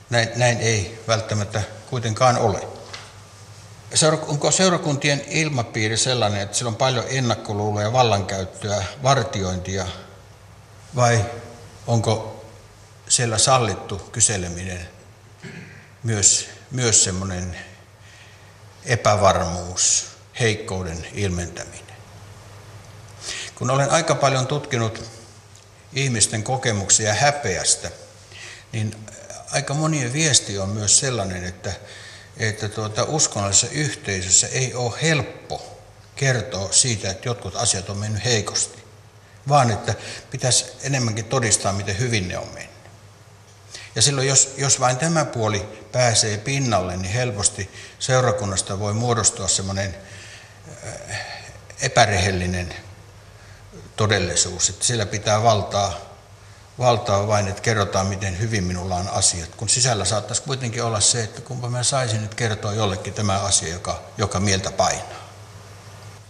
Näin, näin ei välttämättä kuitenkaan ole. Onko seurakuntien ilmapiiri sellainen, että sillä on paljon ennakkoluuloja, vallankäyttöä, vartiointia, vai onko siellä sallittu kyseleminen, myös, myös semmoinen epävarmuus, heikkouden ilmentäminen. Kun olen aika paljon tutkinut ihmisten kokemuksia häpeästä, niin aika monien viesti on myös sellainen, että, että tuota, uskonnollisessa yhteisössä ei ole helppo kertoa siitä, että jotkut asiat on mennyt heikosti, vaan että pitäisi enemmänkin todistaa, miten hyvin ne on mennyt. Ja silloin, jos, jos vain tämä puoli pääsee pinnalle, niin helposti seurakunnasta voi muodostua semmoinen äh, epärehellinen todellisuus, että siellä pitää valtaa, valtaa vain, että kerrotaan, miten hyvin minulla on asiat. Kun sisällä saattaisi kuitenkin olla se, että kumpa mä saisin nyt kertoa jollekin tämä asia, joka, joka mieltä painaa.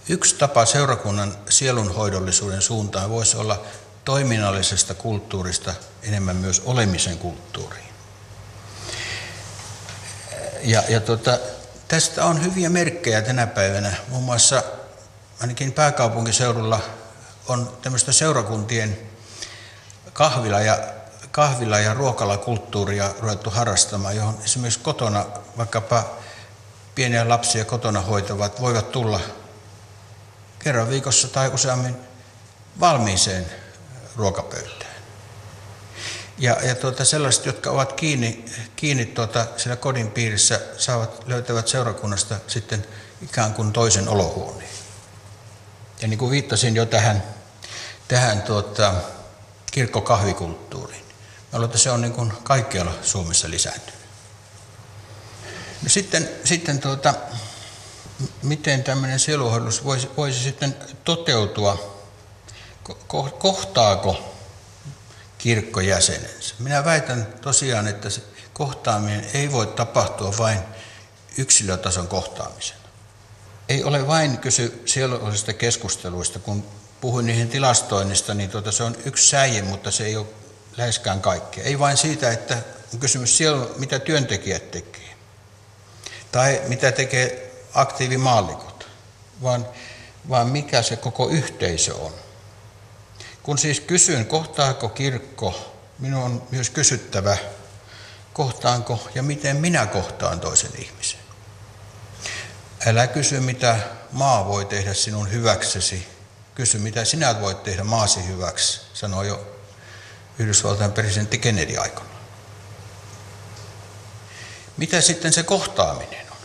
Yksi tapa seurakunnan sielunhoidollisuuden suuntaan voisi olla toiminnallisesta kulttuurista enemmän myös olemisen kulttuuriin. Ja, ja tota, tästä on hyviä merkkejä tänä päivänä. Muun muassa ainakin pääkaupunkiseudulla on tämmöistä seurakuntien kahvila ja, kahvila ja ruokalakulttuuria ruvettu harrastamaan, johon esimerkiksi kotona, vaikkapa pieniä lapsia kotona hoitavat, voivat tulla kerran viikossa tai useammin valmiiseen ruokapöytään. Ja, ja tuota, sellaiset, jotka ovat kiinni, kiinni tuota, siellä kodin piirissä, saavat, löytävät seurakunnasta sitten ikään kuin toisen olohuoneen. Ja niin kuin viittasin jo tähän, tähän tuota, kirkkokahvikulttuuriin. Luulen, että se on niin kuin kaikkialla Suomessa lisääntynyt. No sitten, sitten tuota, miten tämmöinen sieluhoidus voisi, voisi sitten toteutua, kohtaako kirkko jäsenensä. Minä väitän tosiaan, että se kohtaaminen ei voi tapahtua vain yksilötason kohtaamisena. Ei ole vain kysy sielullisista keskusteluista, kun puhuin niihin tilastoinnista, niin tuota, se on yksi säie, mutta se ei ole läheskään kaikkea. Ei vain siitä, että on kysymys siellä, mitä työntekijät tekee, tai mitä tekee aktiivimaallikot, vaan, vaan mikä se koko yhteisö on. Kun siis kysyn, kohtaako kirkko, minun on myös kysyttävä, kohtaanko ja miten minä kohtaan toisen ihmisen. Älä kysy, mitä maa voi tehdä sinun hyväksesi. Kysy, mitä sinä voit tehdä maasi hyväksi, sanoi jo Yhdysvaltain presidentti Kennedy aikana. Mitä sitten se kohtaaminen on?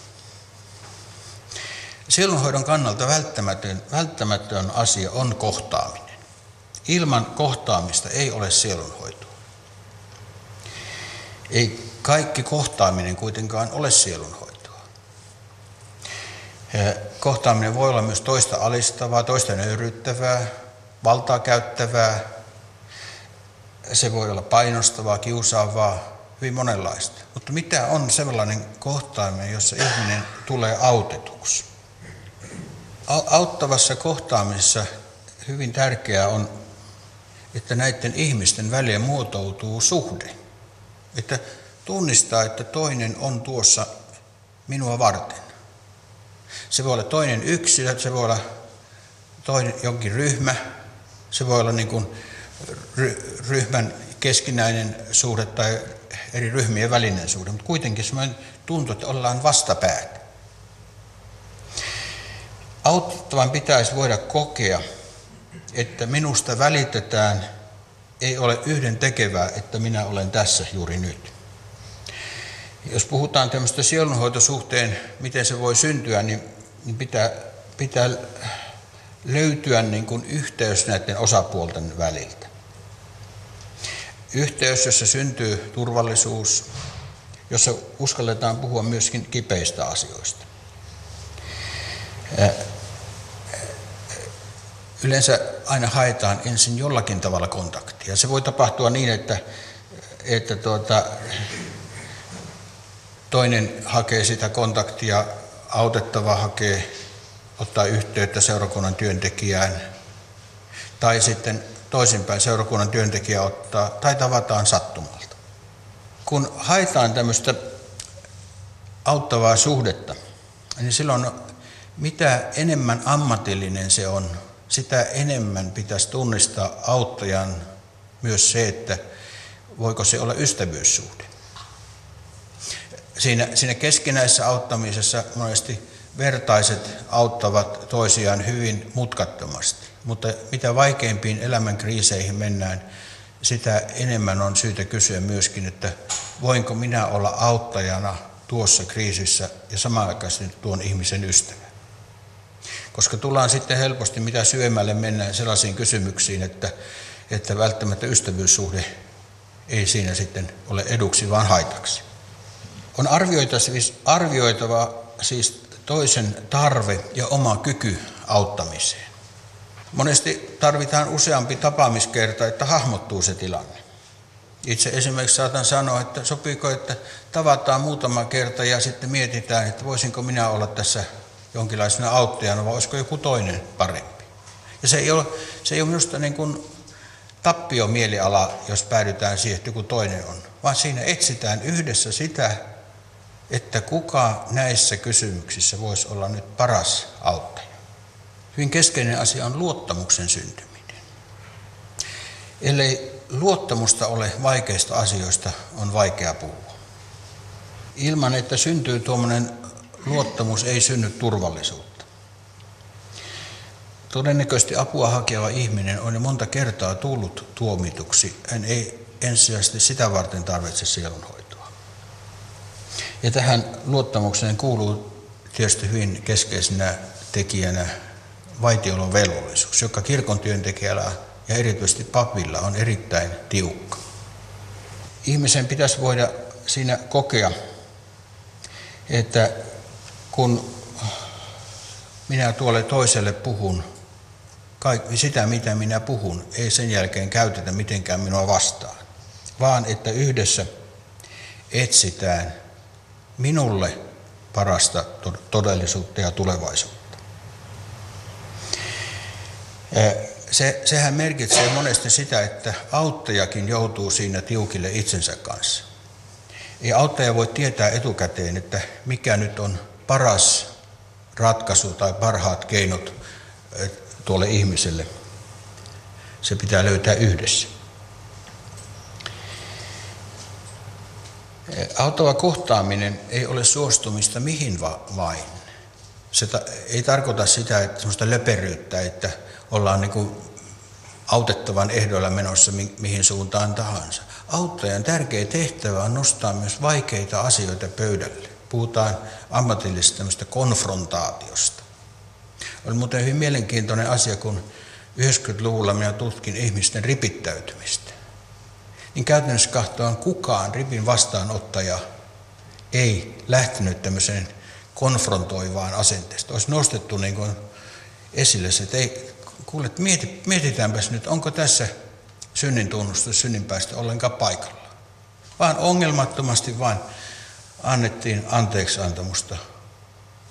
Sielunhoidon kannalta välttämätön, välttämätön asia on kohtaaminen. Ilman kohtaamista ei ole sielunhoitoa. Ei kaikki kohtaaminen kuitenkaan ole sielunhoitoa. Kohtaaminen voi olla myös toista alistavaa, toista nöyryyttävää, valtaa käyttävää. Se voi olla painostavaa, kiusaavaa, hyvin monenlaista. Mutta mitä on sellainen kohtaaminen, jossa ihminen tulee autetuksi? Auttavassa kohtaamisessa hyvin tärkeää on että näiden ihmisten väliin muotoutuu suhde. Että tunnistaa, että toinen on tuossa minua varten. Se voi olla toinen yksilö, se voi olla toinen jonkin ryhmä, se voi olla niin kuin ryhmän keskinäinen suhde tai eri ryhmien välinen suhde, mutta kuitenkin semmoinen tuntuu, että ollaan vastapäät. Auttavan pitäisi voida kokea, että minusta välitetään, ei ole yhden tekevää, että minä olen tässä juuri nyt. Jos puhutaan tämmöistä sielunhoitosuhteen, miten se voi syntyä, niin, niin pitää, pitää löytyä niin kuin yhteys näiden osapuolten väliltä. Yhteys, jossa syntyy turvallisuus, jossa uskalletaan puhua myöskin kipeistä asioista yleensä aina haetaan ensin jollakin tavalla kontaktia. Se voi tapahtua niin, että, että tuota, toinen hakee sitä kontaktia, autettava hakee, ottaa yhteyttä seurakunnan työntekijään, tai sitten toisinpäin seurakunnan työntekijä ottaa, tai tavataan sattumalta. Kun haetaan tämmöistä auttavaa suhdetta, niin silloin mitä enemmän ammatillinen se on, sitä enemmän pitäisi tunnistaa auttajan myös se, että voiko se olla ystävyyssuhde. Siinä, siinä keskinäisessä auttamisessa monesti vertaiset auttavat toisiaan hyvin mutkattomasti, mutta mitä vaikeimpiin elämän kriiseihin mennään, sitä enemmän on syytä kysyä myöskin, että voinko minä olla auttajana tuossa kriisissä ja samanaikaisesti tuon ihmisen ystävä. Koska tullaan sitten helposti mitä syömälle mennään sellaisiin kysymyksiin, että, että välttämättä ystävyyssuhde ei siinä sitten ole eduksi, vaan haitaksi. On siis, arvioitava siis toisen tarve ja oma kyky auttamiseen. Monesti tarvitaan useampi tapaamiskerta, että hahmottuu se tilanne. Itse esimerkiksi saatan sanoa, että sopiiko, että tavataan muutama kerta ja sitten mietitään, että voisinko minä olla tässä jonkinlaisena auttajana vai olisiko joku toinen parempi. Ja se ei ole, se ei ole minusta niin kuin tappio mieliala, jos päädytään siihen, että joku toinen on, vaan siinä etsitään yhdessä sitä, että kuka näissä kysymyksissä voisi olla nyt paras auttaja. Hyvin keskeinen asia on luottamuksen syntyminen. Ellei luottamusta ole vaikeista asioista, on vaikea puhua. Ilman, että syntyy tuommoinen luottamus, ei synny turvallisuutta. Todennäköisesti apua hakeva ihminen on jo monta kertaa tullut tuomituksi. Hän ei ensisijaisesti sitä varten tarvitse sielunhoitoa. Ja tähän luottamukseen kuuluu tietysti hyvin keskeisenä tekijänä vaitiolon velvollisuus, joka kirkon työntekijällä ja erityisesti papilla on erittäin tiukka. Ihmisen pitäisi voida siinä kokea, että kun minä tuolle toiselle puhun, kaikki sitä mitä minä puhun, ei sen jälkeen käytetä mitenkään minua vastaan, vaan että yhdessä etsitään minulle parasta todellisuutta ja tulevaisuutta. Se, sehän merkitsee monesti sitä, että auttajakin joutuu siinä tiukille itsensä kanssa. Ei auttaja voi tietää etukäteen, että mikä nyt on paras ratkaisu tai parhaat keinot tuolle ihmiselle. Se pitää löytää yhdessä. Auttava kohtaaminen ei ole suostumista mihin vain. Se ta- ei tarkoita sitä, että sellaista löperyyttä, että ollaan niin kuin autettavan ehdoilla menossa mi- mihin suuntaan tahansa. Auttajan tärkeä tehtävä on nostaa myös vaikeita asioita pöydälle. Puhutaan ammatillisesta konfrontaatiosta. Oli muuten hyvin mielenkiintoinen asia, kun 90-luvulla minä tutkin ihmisten ripittäytymistä. Niin käytännössä kahtoon kukaan ripin vastaanottaja ei lähtenyt tämmöiseen konfrontoivaan asenteesta. Olisi nostettu niin kuin esille se, että ei, kuule, mieti, mietitäänpäs nyt, onko tässä synnin tunnustus synninpäistä ollenkaan paikalla. Vaan ongelmattomasti vain annettiin anteeksi antamusta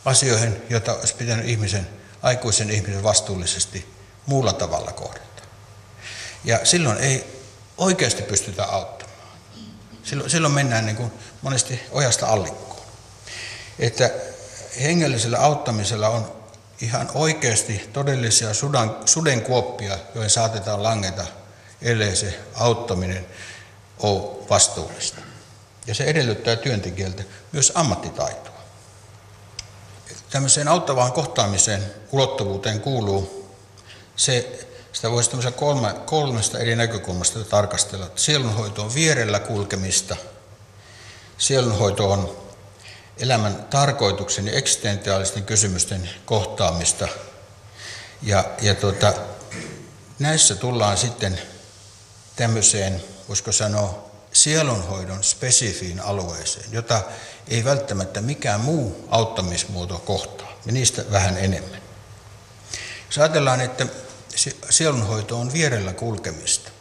asioihin, joita olisi pitänyt ihmisen, aikuisen ihmisen vastuullisesti muulla tavalla kohdata. Ja silloin ei oikeasti pystytä auttamaan. Silloin, silloin mennään niin kuin monesti ojasta allikkoon. Että hengellisellä auttamisella on ihan oikeasti todellisia sudan, sudenkuoppia, joihin saatetaan langeta, ellei se auttaminen ole vastuullista. Ja se edellyttää työntekijältä myös ammattitaitoa. Tämmöiseen auttavaan kohtaamiseen ulottuvuuteen kuuluu se, sitä voisi kolme, kolmesta eri näkökulmasta tarkastella. Sielunhoito on vierellä kulkemista, sielunhoito on elämän tarkoituksen ja eksistentiaalisten kysymysten kohtaamista. Ja, ja tuota, näissä tullaan sitten tämmöiseen, voisiko sanoa, sielunhoidon spesifiin alueeseen, jota ei välttämättä mikään muu auttamismuoto kohtaa, ja niistä vähän enemmän. Jos ajatellaan, että sielunhoito on vierellä kulkemista,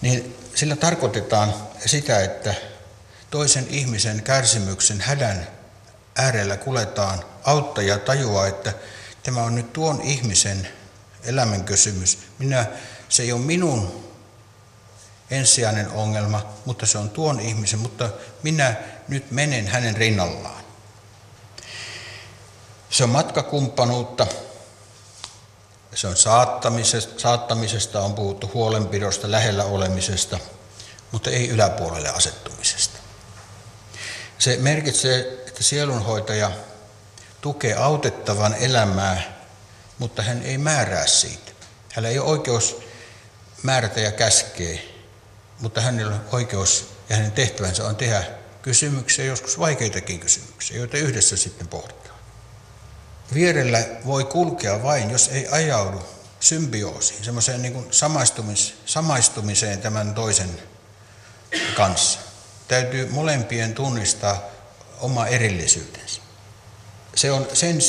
niin sillä tarkoitetaan sitä, että toisen ihmisen kärsimyksen hädän äärellä kuletaan, auttaja tajuaa, että tämä on nyt tuon ihmisen elämän kysymys. Minä, se ei ole minun ensisijainen ongelma, mutta se on tuon ihmisen, mutta minä nyt menen hänen rinnallaan. Se on matkakumppanuutta, se on saattamisesta, saattamisesta on puhuttu huolenpidosta, lähellä olemisesta – mutta ei yläpuolelle asettumisesta. Se merkitsee, että sielunhoitaja tukee autettavan elämää, mutta hän ei määrää siitä. Hänellä ei ole oikeus määrätä ja käskeä, mutta hänellä on oikeus ja hänen tehtävänsä on tehdä kysymyksiä, joskus vaikeitakin kysymyksiä, joita yhdessä sitten pohditaan. Vierellä voi kulkea vain, jos ei ajaudu symbioosiin, semmoiseen niin samaistumis, samaistumiseen tämän toisen kanssa. Täytyy molempien tunnistaa oma erillisyytensä. Se on sen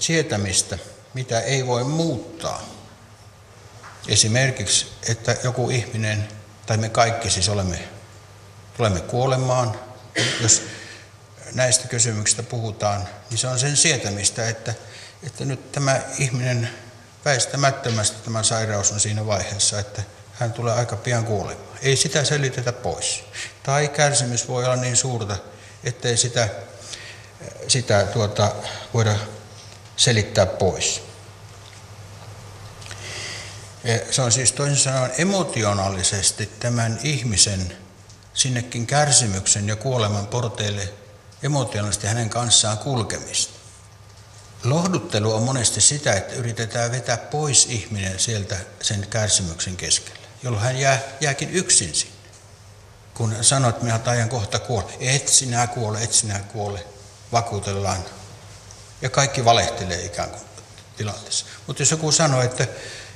sietämistä, mitä ei voi muuttaa. Esimerkiksi, että joku ihminen, tai me kaikki siis olemme, tulemme kuolemaan, jos näistä kysymyksistä puhutaan, niin se on sen sietämistä, että, että nyt tämä ihminen väistämättömästi tämä sairaus on siinä vaiheessa, että hän tulee aika pian kuolemaan. Ei sitä selitetä pois. Tai kärsimys voi olla niin suurta, ettei sitä, sitä tuota, voida selittää pois. Se on siis toisin sanoen emotionaalisesti tämän ihmisen sinnekin kärsimyksen ja kuoleman porteille emotionaalisesti hänen kanssaan kulkemista. Lohduttelu on monesti sitä, että yritetään vetää pois ihminen sieltä sen kärsimyksen keskellä, jolloin hän jää, jääkin yksin sinne. Kun sanot, että minä taian kohta kuolla, et sinä kuole, et sinä kuole, vakuutellaan. Ja kaikki valehtelee ikään kuin tilanteessa. Mutta jos joku sanoo, että,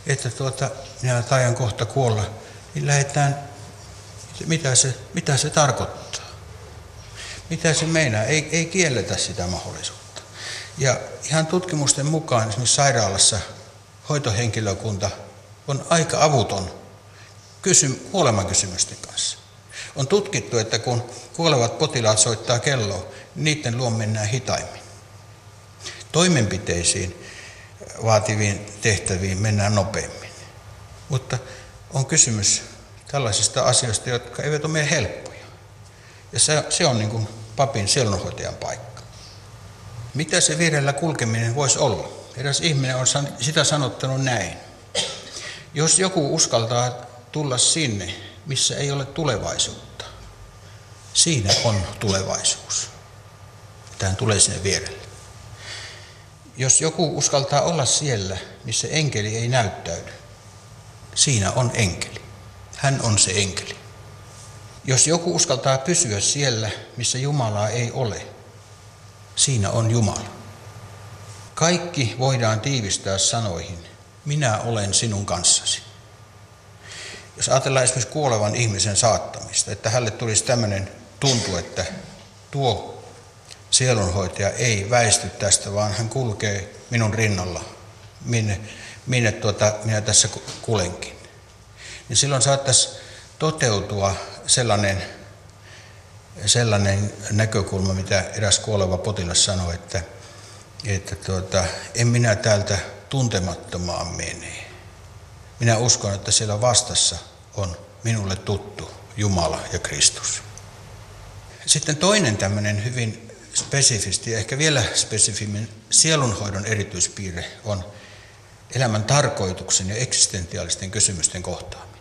että tuota, minä taian kohta kuolla, niin lähdetään, mitä se, mitä se tarkoittaa? Mitä se meinaa? Ei, ei kielletä sitä mahdollisuutta. Ja ihan tutkimusten mukaan esimerkiksi sairaalassa hoitohenkilökunta on aika avuton kysym- kuolemankysymysten kanssa. On tutkittu, että kun kuolevat potilaat soittaa kelloa, niiden luo mennään hitaimmin. Toimenpiteisiin vaativiin tehtäviin mennään nopeammin. Mutta on kysymys tällaisista asioista, jotka eivät ole meidän helppoja. Ja se, se on niin kuin papin sielunhoitajan paikka. Mitä se vierellä kulkeminen voisi olla? Eräs ihminen on sitä sanottanut näin. Jos joku uskaltaa tulla sinne, missä ei ole tulevaisuutta, siinä on tulevaisuus. Tähän tulee sinne vierelle. Jos joku uskaltaa olla siellä, missä enkeli ei näyttäydy, siinä on enkeli. Hän on se enkeli. Jos joku uskaltaa pysyä siellä, missä Jumalaa ei ole, Siinä on Jumala. Kaikki voidaan tiivistää sanoihin, minä olen sinun kanssasi. Jos ajatellaan esimerkiksi kuolevan ihmisen saattamista, että hänelle tulisi tämmöinen tuntu, että tuo sielunhoitaja ei väisty tästä, vaan hän kulkee minun rinnalla, minne, minne tuota, minä tässä kulenkin. Niin silloin saattaisi toteutua sellainen sellainen näkökulma, mitä eräs kuoleva potilas sanoi, että, että tuota, en minä täältä tuntemattomaan mene. Minä uskon, että siellä vastassa on minulle tuttu Jumala ja Kristus. Sitten toinen tämmöinen hyvin spesifisti ja ehkä vielä spesifimmin sielunhoidon erityispiirre on elämän tarkoituksen ja eksistentiaalisten kysymysten kohtaaminen.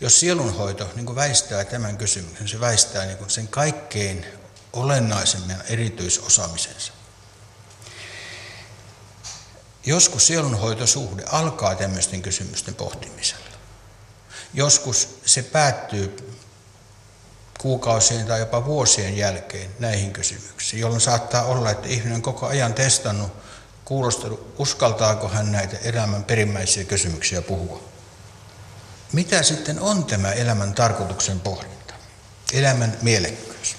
Jos sielunhoito niin väistää tämän kysymyksen, se väistää niin sen kaikkein olennaisemman erityisosaamisensa. Joskus sielunhoitosuhde alkaa tämmöisten kysymysten pohtimisella. Joskus se päättyy kuukausien tai jopa vuosien jälkeen näihin kysymyksiin, jolloin saattaa olla, että ihminen on koko ajan testannut, kuulostellut, uskaltaako hän näitä elämän perimmäisiä kysymyksiä puhua. Mitä sitten on tämä elämän tarkoituksen pohdinta? Elämän mielekkyys.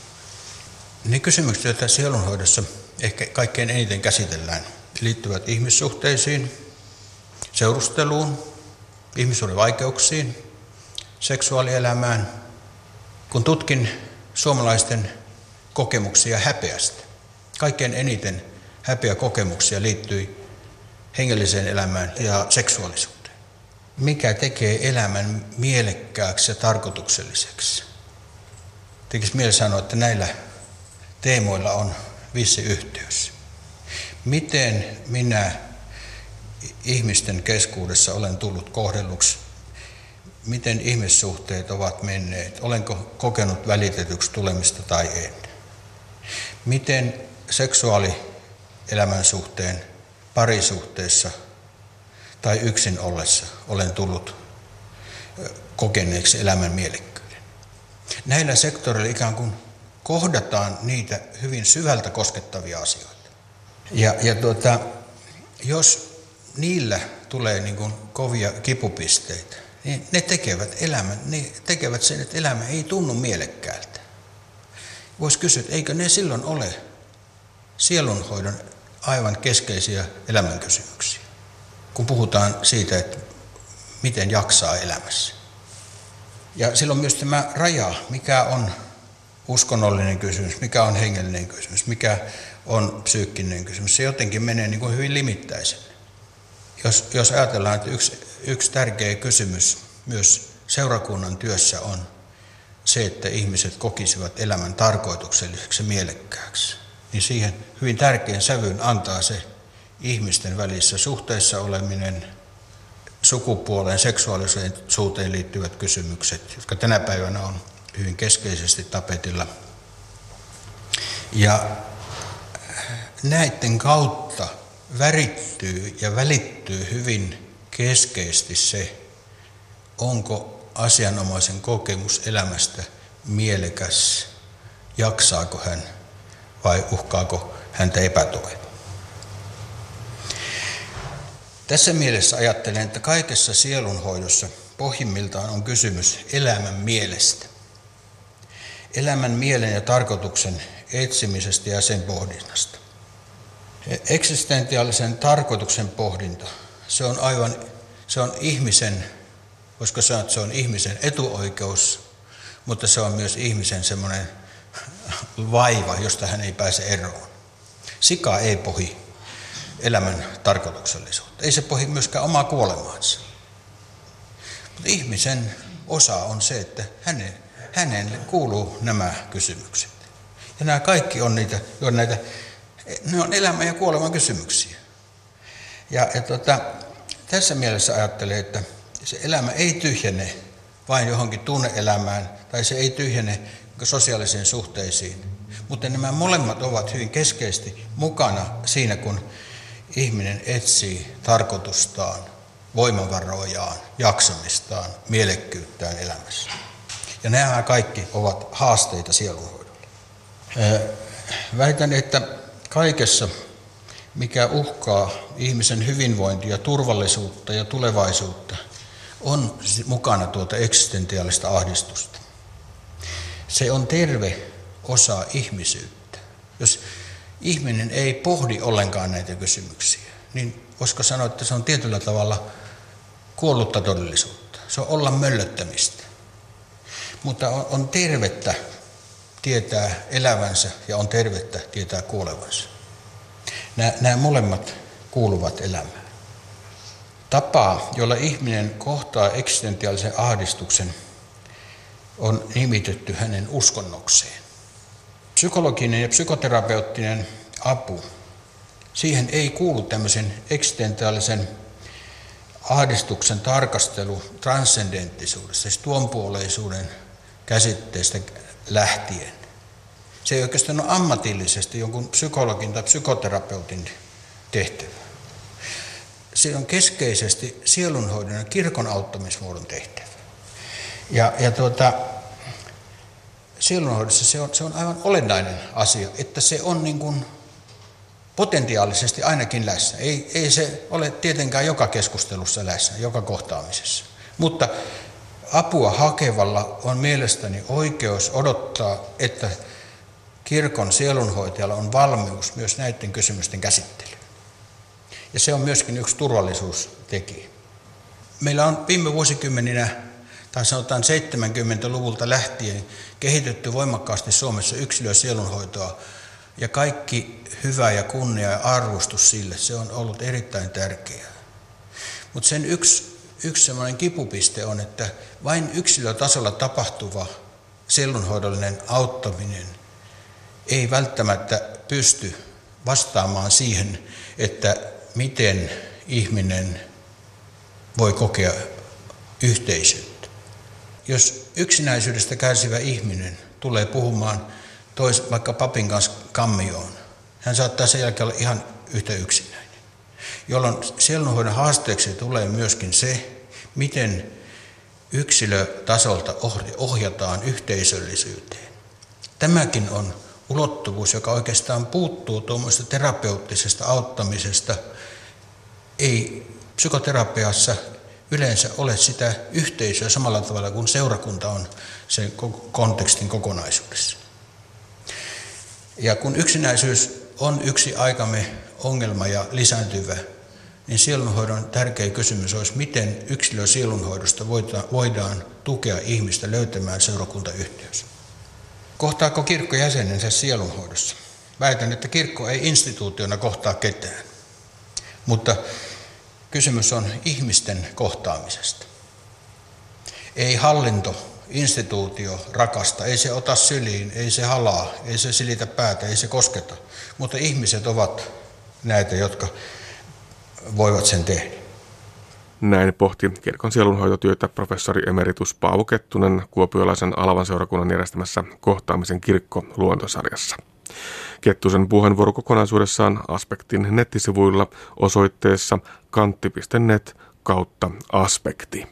Ne kysymykset, joita sielunhoidossa ehkä kaikkein eniten käsitellään, liittyvät ihmissuhteisiin, seurusteluun, ihmisuuden vaikeuksiin, seksuaalielämään. Kun tutkin suomalaisten kokemuksia häpeästä, kaikkein eniten häpeä kokemuksia liittyi hengelliseen elämään ja seksuaalisuuteen mikä tekee elämän mielekkääksi ja tarkoitukselliseksi. Tekisi mieli sanoa, että näillä teemoilla on vissi yhteys. Miten minä ihmisten keskuudessa olen tullut kohdelluksi? Miten ihmissuhteet ovat menneet, olenko kokenut välitetyksi tulemista tai en. Miten seksuaalielämän suhteen parisuhteessa tai yksin ollessa olen tullut kokeneeksi elämän mielekkyyden. Näillä sektoreilla ikään kuin kohdataan niitä hyvin syvältä koskettavia asioita. Ja, ja tuota, jos niillä tulee niin kuin kovia kipupisteitä, niin ne tekevät elämän, ne tekevät sen, että elämä ei tunnu mielekkäältä. Voisi kysyä, että eikö ne silloin ole sielunhoidon aivan keskeisiä elämänkysymyksiä, kun puhutaan siitä, että miten jaksaa elämässä. Ja silloin myös tämä raja, mikä on uskonnollinen kysymys, mikä on hengellinen kysymys, mikä on psyykkinen kysymys, se jotenkin menee niin kuin hyvin limittäisen. Jos, jos ajatellaan, että yksi, yksi tärkeä kysymys myös seurakunnan työssä on se, että ihmiset kokisivat elämän tarkoitukselliseksi ja mielekkääksi, niin siihen hyvin tärkeän sävyn antaa se ihmisten välissä suhteessa oleminen, sukupuoleen, seksuaalisuuteen liittyvät kysymykset, jotka tänä päivänä on hyvin keskeisesti tapetilla. Ja näiden kautta värittyy ja välittyy hyvin keskeisesti se, onko asianomaisen kokemus elämästä mielekäs, jaksaako hän vai uhkaako häntä epätoivo. Tässä mielessä ajattelen, että kaikessa sielunhoidossa pohjimmiltaan on kysymys elämän mielestä. Elämän mielen ja tarkoituksen etsimisestä ja sen pohdinnasta. Eksistentiaalisen tarkoituksen pohdinta, se on aivan, se on ihmisen, voisiko sanoa, että se on ihmisen etuoikeus, mutta se on myös ihmisen semmoinen vaiva, josta hän ei pääse eroon. Sika ei pohi elämän tarkoituksellisuutta. Ei se pohi myöskään omaa kuolemaansa. Mutta ihmisen osa on se, että hänen, hänelle kuuluu nämä kysymykset. Ja nämä kaikki on niitä, on näitä, ne on elämän ja kuoleman kysymyksiä. Ja, ja tota, tässä mielessä ajattelen, että se elämä ei tyhjene vain johonkin tunneelämään, tai se ei tyhjene sosiaalisiin suhteisiin. Mutta nämä molemmat ovat hyvin keskeisesti mukana siinä, kun ihminen etsii tarkoitustaan, voimavarojaan, jaksamistaan, mielekkyyttään elämässä. Ja nämä kaikki ovat haasteita sielunhoidolle. Väitän, että kaikessa, mikä uhkaa ihmisen hyvinvointia, turvallisuutta ja tulevaisuutta, on mukana tuota eksistentiaalista ahdistusta. Se on terve osa ihmisyyttä. Jos ihminen ei pohdi ollenkaan näitä kysymyksiä, niin voisiko sanoa, että se on tietyllä tavalla kuollutta todellisuutta. Se on olla möllöttämistä. Mutta on, tervettä tietää elävänsä ja on tervettä tietää kuolevansa. Nämä, nämä molemmat kuuluvat elämään. Tapa, jolla ihminen kohtaa eksistentiaalisen ahdistuksen, on nimitetty hänen uskonnokseen. Psykologinen ja psykoterapeuttinen apu, siihen ei kuulu tämmöisen eksistentiaalisen ahdistuksen tarkastelu transcendenttisuudessa, siis tuonpuoleisuuden käsitteestä lähtien. Se ei oikeastaan ole ammatillisesti jonkun psykologin tai psykoterapeutin tehtävä. Se on keskeisesti sielunhoidon ja kirkon auttamismuodon tehtävä. Ja, ja tuota, sielunhoidossa se on, se on aivan olennainen asia, että se on niin kuin potentiaalisesti ainakin läsnä. Ei, ei se ole tietenkään joka keskustelussa läsnä, joka kohtaamisessa. Mutta apua hakevalla on mielestäni oikeus odottaa, että kirkon sielunhoitajalla on valmius myös näiden kysymysten käsittelyyn. Ja se on myöskin yksi turvallisuustekijä. Meillä on viime vuosikymmeninä tai sanotaan 70-luvulta lähtien kehitetty voimakkaasti Suomessa yksilö- sielunhoitoa. Ja kaikki hyvä ja kunnia ja arvostus sille, se on ollut erittäin tärkeää. Mutta sen yksi, yksi sellainen kipupiste on, että vain yksilötasolla tapahtuva sielunhoidollinen auttaminen ei välttämättä pysty vastaamaan siihen, että miten ihminen voi kokea yhteisyyttä. Jos yksinäisyydestä kärsivä ihminen tulee puhumaan tois, vaikka papin kanssa kammioon, hän saattaa sen jälkeen olla ihan yhtä yksinäinen. Jolloin sielunhoidon haasteeksi tulee myöskin se, miten yksilötasolta ohjataan yhteisöllisyyteen. Tämäkin on ulottuvuus, joka oikeastaan puuttuu tuommoista terapeuttisesta auttamisesta. Ei psykoterapiassa yleensä ole sitä yhteisöä samalla tavalla kuin seurakunta on sen kontekstin kokonaisuudessa. Ja kun yksinäisyys on yksi aikamme ongelma ja lisääntyvä, niin sielunhoidon tärkeä kysymys olisi, miten yksilö sielunhoidosta voidaan tukea ihmistä löytämään seurakuntayhteys. Kohtaako kirkko jäsenensä sielunhoidossa? Väitän, että kirkko ei instituutiona kohtaa ketään. Mutta kysymys on ihmisten kohtaamisesta. Ei hallinto, instituutio rakasta, ei se ota syliin, ei se halaa, ei se silitä päätä, ei se kosketa. Mutta ihmiset ovat näitä, jotka voivat sen tehdä. Näin pohti kirkon sielunhoitotyötä professori emeritus Paavo Kettunen Kuopiolaisen Alavan seurakunnan järjestämässä kohtaamisen kirkko luontosarjassa. Kettusen puheenvuoro kokonaisuudessaan Aspektin nettisivuilla osoitteessa kantti.net kautta aspekti.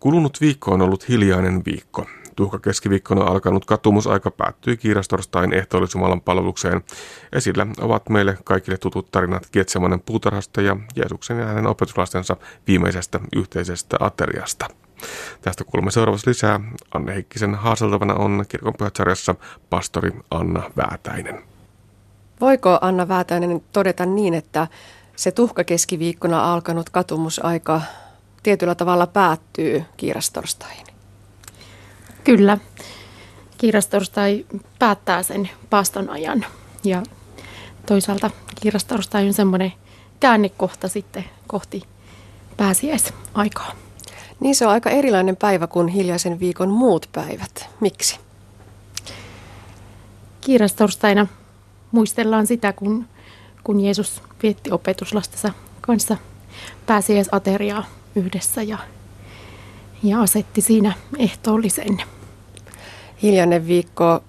Kulunut viikko on ollut hiljainen viikko. Tuhka keskiviikkona alkanut katumusaika päättyi kiirastorstain ehtoollisumalan palvelukseen. Esillä ovat meille kaikille tutut tarinat Getsemanen puutarhasta ja Jeesuksen ja hänen opetuslastensa viimeisestä yhteisestä ateriasta. Tästä kuulemme seuraavassa lisää. Anne Heikkisen haaseltavana on kirkon pastori Anna Väätäinen. Voiko Anna Väätäinen todeta niin, että se tuhka keskiviikkona alkanut katumusaika tietyllä tavalla päättyy kiirastorstain? Kyllä. Kiirastorstai päättää sen paaston ajan ja toisaalta kiirastorstai on semmoinen käännekohta sitten kohti pääsiäisaikaa. Niin se on aika erilainen päivä kuin hiljaisen viikon muut päivät. Miksi? Kiirastorstaina muistellaan sitä, kun, kun Jeesus vietti opetuslastensa kanssa pääsiäisateriaa yhdessä ja, ja asetti siinä ehtoollisen. Hiljainen viikko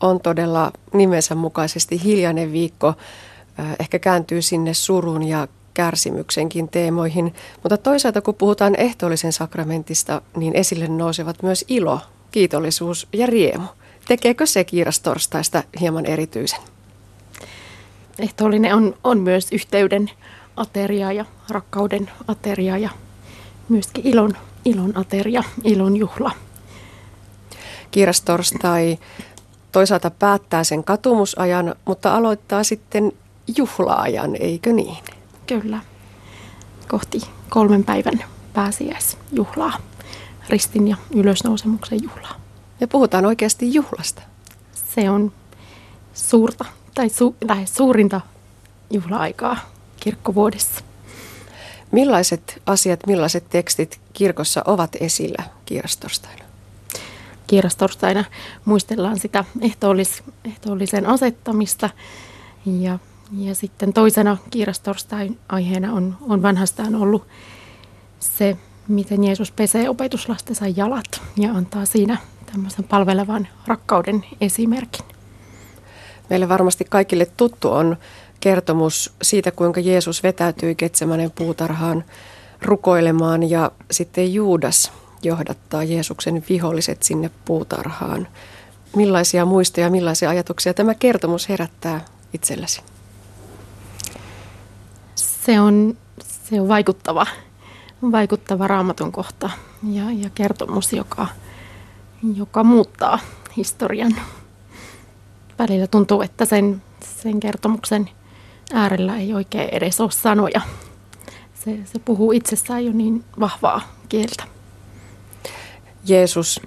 on todella nimensä mukaisesti hiljainen viikko. Ehkä kääntyy sinne surun ja kärsimyksenkin teemoihin. Mutta toisaalta kun puhutaan ehtoollisen sakramentista, niin esille nousevat myös ilo, kiitollisuus ja riemu. Tekeekö se kiirastorstaista hieman erityisen? Ehtoollinen on, on myös yhteyden ateria ja rakkauden ateria ja myöskin ilon, ilon ateria, ilon juhla. Kiirastorstai toisaalta päättää sen katumusajan, mutta aloittaa sitten juhlaajan, eikö niin? Kyllä. Kohti kolmen päivän pääsiäisjuhlaa, ristin ja ylösnousemuksen juhlaa. Ja puhutaan oikeasti juhlasta. Se on suurta tai su, lähes suurinta juhla-aikaa kirkkovuodessa. Millaiset asiat, millaiset tekstit kirkossa ovat esillä kiirastorstaina? Kiirastorstaina muistellaan sitä ehtoollis, ehtoollisen asettamista ja ja sitten toisena kiirastorstain aiheena on, on vanhastaan ollut se, miten Jeesus pesee opetuslastensa jalat ja antaa siinä tämmöisen palvelevan rakkauden esimerkin. Meille varmasti kaikille tuttu on kertomus siitä, kuinka Jeesus vetäytyi Ketsemanen puutarhaan rukoilemaan ja sitten Juudas johdattaa Jeesuksen viholliset sinne puutarhaan. Millaisia muistoja, millaisia ajatuksia tämä kertomus herättää itselläsi? Se on, se on vaikuttava, vaikuttava raamatun kohta ja, ja kertomus, joka, joka muuttaa historian. Välillä tuntuu, että sen, sen kertomuksen äärellä ei oikein edes ole sanoja. Se, se puhuu itsessään jo niin vahvaa kieltä. Jeesus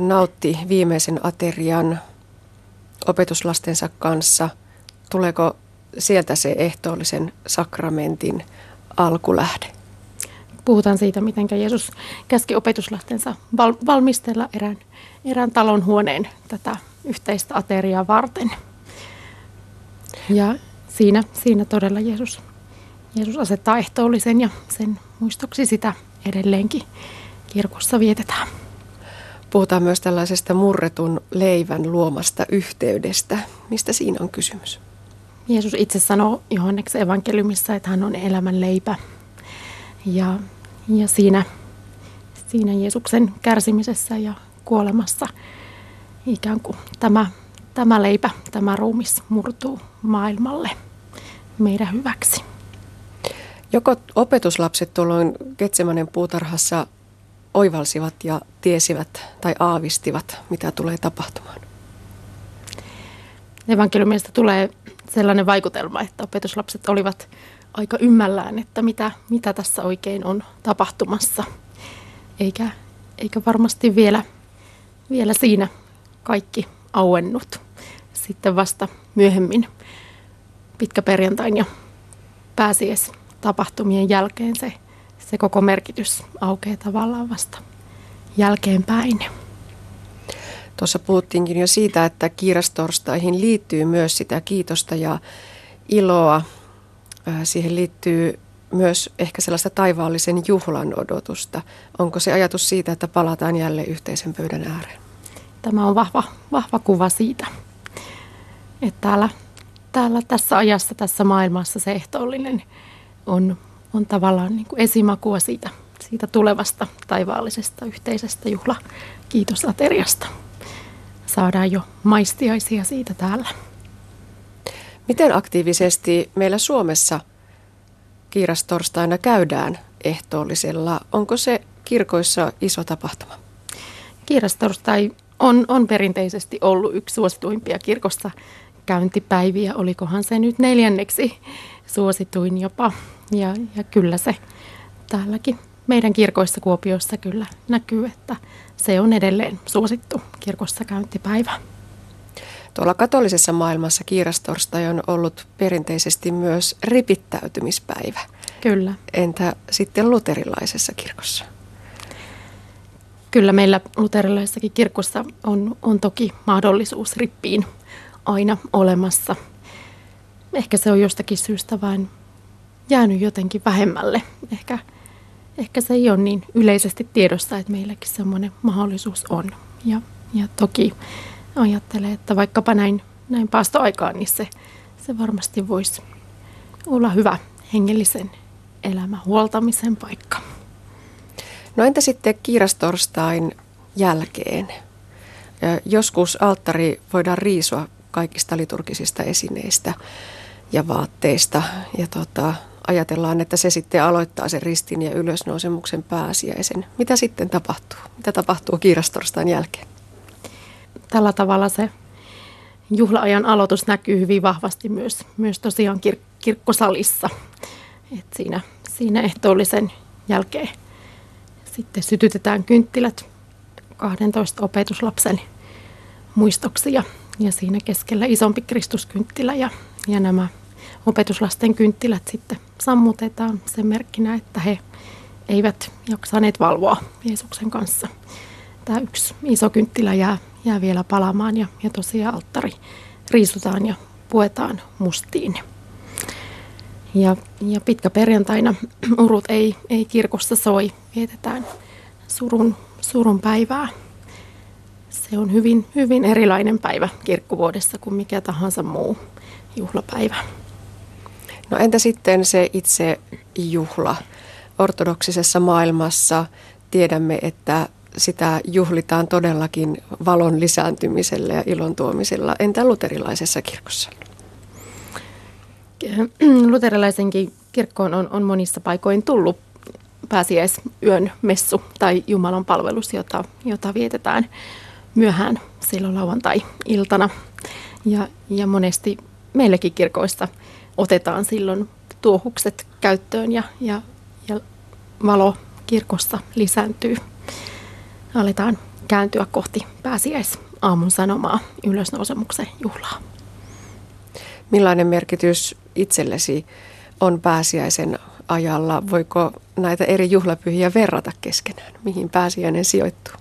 nautti viimeisen aterian opetuslastensa kanssa. Tuleeko sieltä se ehtoollisen sakramentin alkulähde. Puhutaan siitä, miten Jeesus käski opetuslastensa val- valmistella erään, erään talon huoneen tätä yhteistä ateriaa varten. Ja siinä, siinä todella Jeesus, Jeesus asettaa ehtoollisen ja sen muistoksi sitä edelleenkin kirkossa vietetään. Puhutaan myös tällaisesta murretun leivän luomasta yhteydestä. Mistä siinä on kysymys? Jeesus itse sanoo Johanneksen evankeliumissa, että hän on elämän leipä. Ja, ja siinä, siinä Jeesuksen kärsimisessä ja kuolemassa ikään kuin tämä, tämä leipä, tämä ruumis murtuu maailmalle meidän hyväksi. Joko opetuslapset tuolloin Getsemanen puutarhassa oivalsivat ja tiesivät tai aavistivat, mitä tulee tapahtumaan? Evankeliumista tulee sellainen vaikutelma, että opetuslapset olivat aika ymmällään, että mitä, mitä tässä oikein on tapahtumassa. Eikä, eikä varmasti vielä, vielä siinä kaikki auennut. Sitten vasta myöhemmin pitkäperjantain ja pääsies tapahtumien jälkeen se, se koko merkitys aukeaa tavallaan vasta jälkeenpäin. Tuossa puhuttiinkin jo siitä, että kiirastorstaihin liittyy myös sitä kiitosta ja iloa. Siihen liittyy myös ehkä sellaista taivaallisen juhlan odotusta. Onko se ajatus siitä, että palataan jälleen yhteisen pöydän ääreen? Tämä on vahva, vahva kuva siitä, että täällä, täällä tässä ajassa, tässä maailmassa se ehtoollinen on, on tavallaan niin kuin esimakua siitä, siitä tulevasta taivaallisesta yhteisestä juhla kiitosateriasta. Saadaan jo maistiaisia siitä täällä. Miten aktiivisesti meillä Suomessa kiirastorstaina käydään ehtoollisella? Onko se kirkoissa iso tapahtuma? Kiirastorstai on, on perinteisesti ollut yksi suosituimpia kirkossa käyntipäiviä. Olikohan se nyt neljänneksi suosituin jopa. Ja, ja kyllä se täälläkin meidän kirkoissa Kuopiossa kyllä näkyy, että se on edelleen suosittu kirkossa käyntipäivä. Tuolla katolisessa maailmassa kiirastorstai on ollut perinteisesti myös ripittäytymispäivä. Kyllä. Entä sitten luterilaisessa kirkossa? Kyllä meillä luterilaisessakin kirkossa on, on toki mahdollisuus rippiin aina olemassa. Ehkä se on jostakin syystä vain jäänyt jotenkin vähemmälle. Ehkä, ehkä se ei ole niin yleisesti tiedossa, että meilläkin semmoinen mahdollisuus on. Ja, ja toki ajattelen, että vaikkapa näin, näin paastoaikaan, niin se, se varmasti voisi olla hyvä hengellisen elämän huoltamisen paikka. No entä sitten kiirastorstain jälkeen? Joskus alttari voidaan riisua kaikista liturgisista esineistä ja vaatteista. Ja tota, ajatellaan, että se sitten aloittaa sen ristin ja ylösnousemuksen pääsiäisen. Mitä sitten tapahtuu? Mitä tapahtuu kiirastorstain jälkeen? Tällä tavalla se juhlaajan aloitus näkyy hyvin vahvasti myös, myös tosiaan kir- kirkkosalissa. Et siinä, siinä ehtoollisen jälkeen sitten sytytetään kynttilät 12 opetuslapsen muistoksi ja, ja siinä keskellä isompi Kristuskynttilä ja, ja nämä opetuslasten kynttilät sitten sammutetaan sen merkkinä, että he eivät jaksaneet valvoa Jeesuksen kanssa. Tämä yksi iso kynttilä jää, jää vielä palamaan ja, ja tosiaan alttari riisutaan ja puetaan mustiin. Ja, ja pitkä perjantaina urut ei, ei kirkossa soi, vietetään surun, surun päivää. Se on hyvin, hyvin erilainen päivä kirkkovuodessa kuin mikä tahansa muu juhlapäivä. No entä sitten se itse juhla? Ortodoksisessa maailmassa tiedämme, että sitä juhlitaan todellakin valon lisääntymisellä ja ilon tuomisella. Entä luterilaisessa kirkossa? Luterilaisenkin kirkkoon on, on monissa paikoin tullut pääsiäisyön messu tai Jumalan palvelus, jota, jota vietetään myöhään silloin lauantai-iltana. Ja, ja monesti meillekin kirkoissa otetaan silloin tuohukset käyttöön ja, ja, ja valo kirkossa lisääntyy. Aletaan kääntyä kohti pääsiäisaamun sanomaa ylösnousemuksen juhlaa. Millainen merkitys itsellesi on pääsiäisen ajalla? Voiko näitä eri juhlapyhiä verrata keskenään? Mihin pääsiäinen sijoittuu?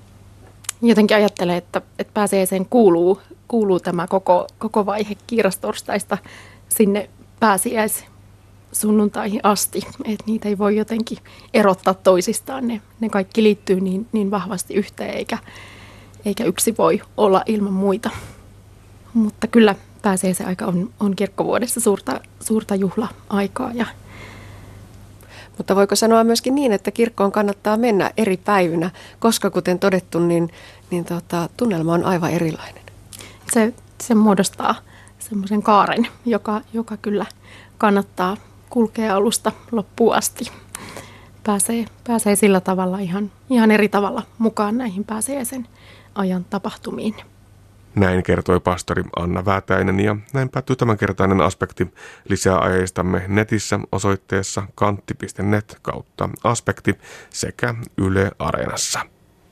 Jotenkin ajattelen, että, että pääsiäiseen kuuluu, kuuluu tämä koko, koko vaihe kiirastorstaista sinne pääsiäis sunnuntaihin asti, että niitä ei voi jotenkin erottaa toisistaan. Ne, ne kaikki liittyy niin, niin vahvasti yhteen, eikä, eikä yksi voi olla ilman muita. Mutta kyllä pääsee se aika on, on kirkkovuodessa suurta, suurta juhla-aikaa ja mutta voiko sanoa myöskin niin, että kirkkoon kannattaa mennä eri päivinä, koska kuten todettu, niin, niin tota, tunnelma on aivan erilainen. Se, se muodostaa semmoisen kaaren, joka, joka kyllä kannattaa kulkea alusta loppuun asti. Pääsee, pääsee sillä tavalla ihan, ihan eri tavalla mukaan näihin pääsiäisen ajan tapahtumiin. Näin kertoi pastori Anna Väätäinen ja näin päättyy tämänkertainen aspekti. Lisää ajeistamme netissä osoitteessa kantti.net kautta aspekti sekä Yle Areenassa.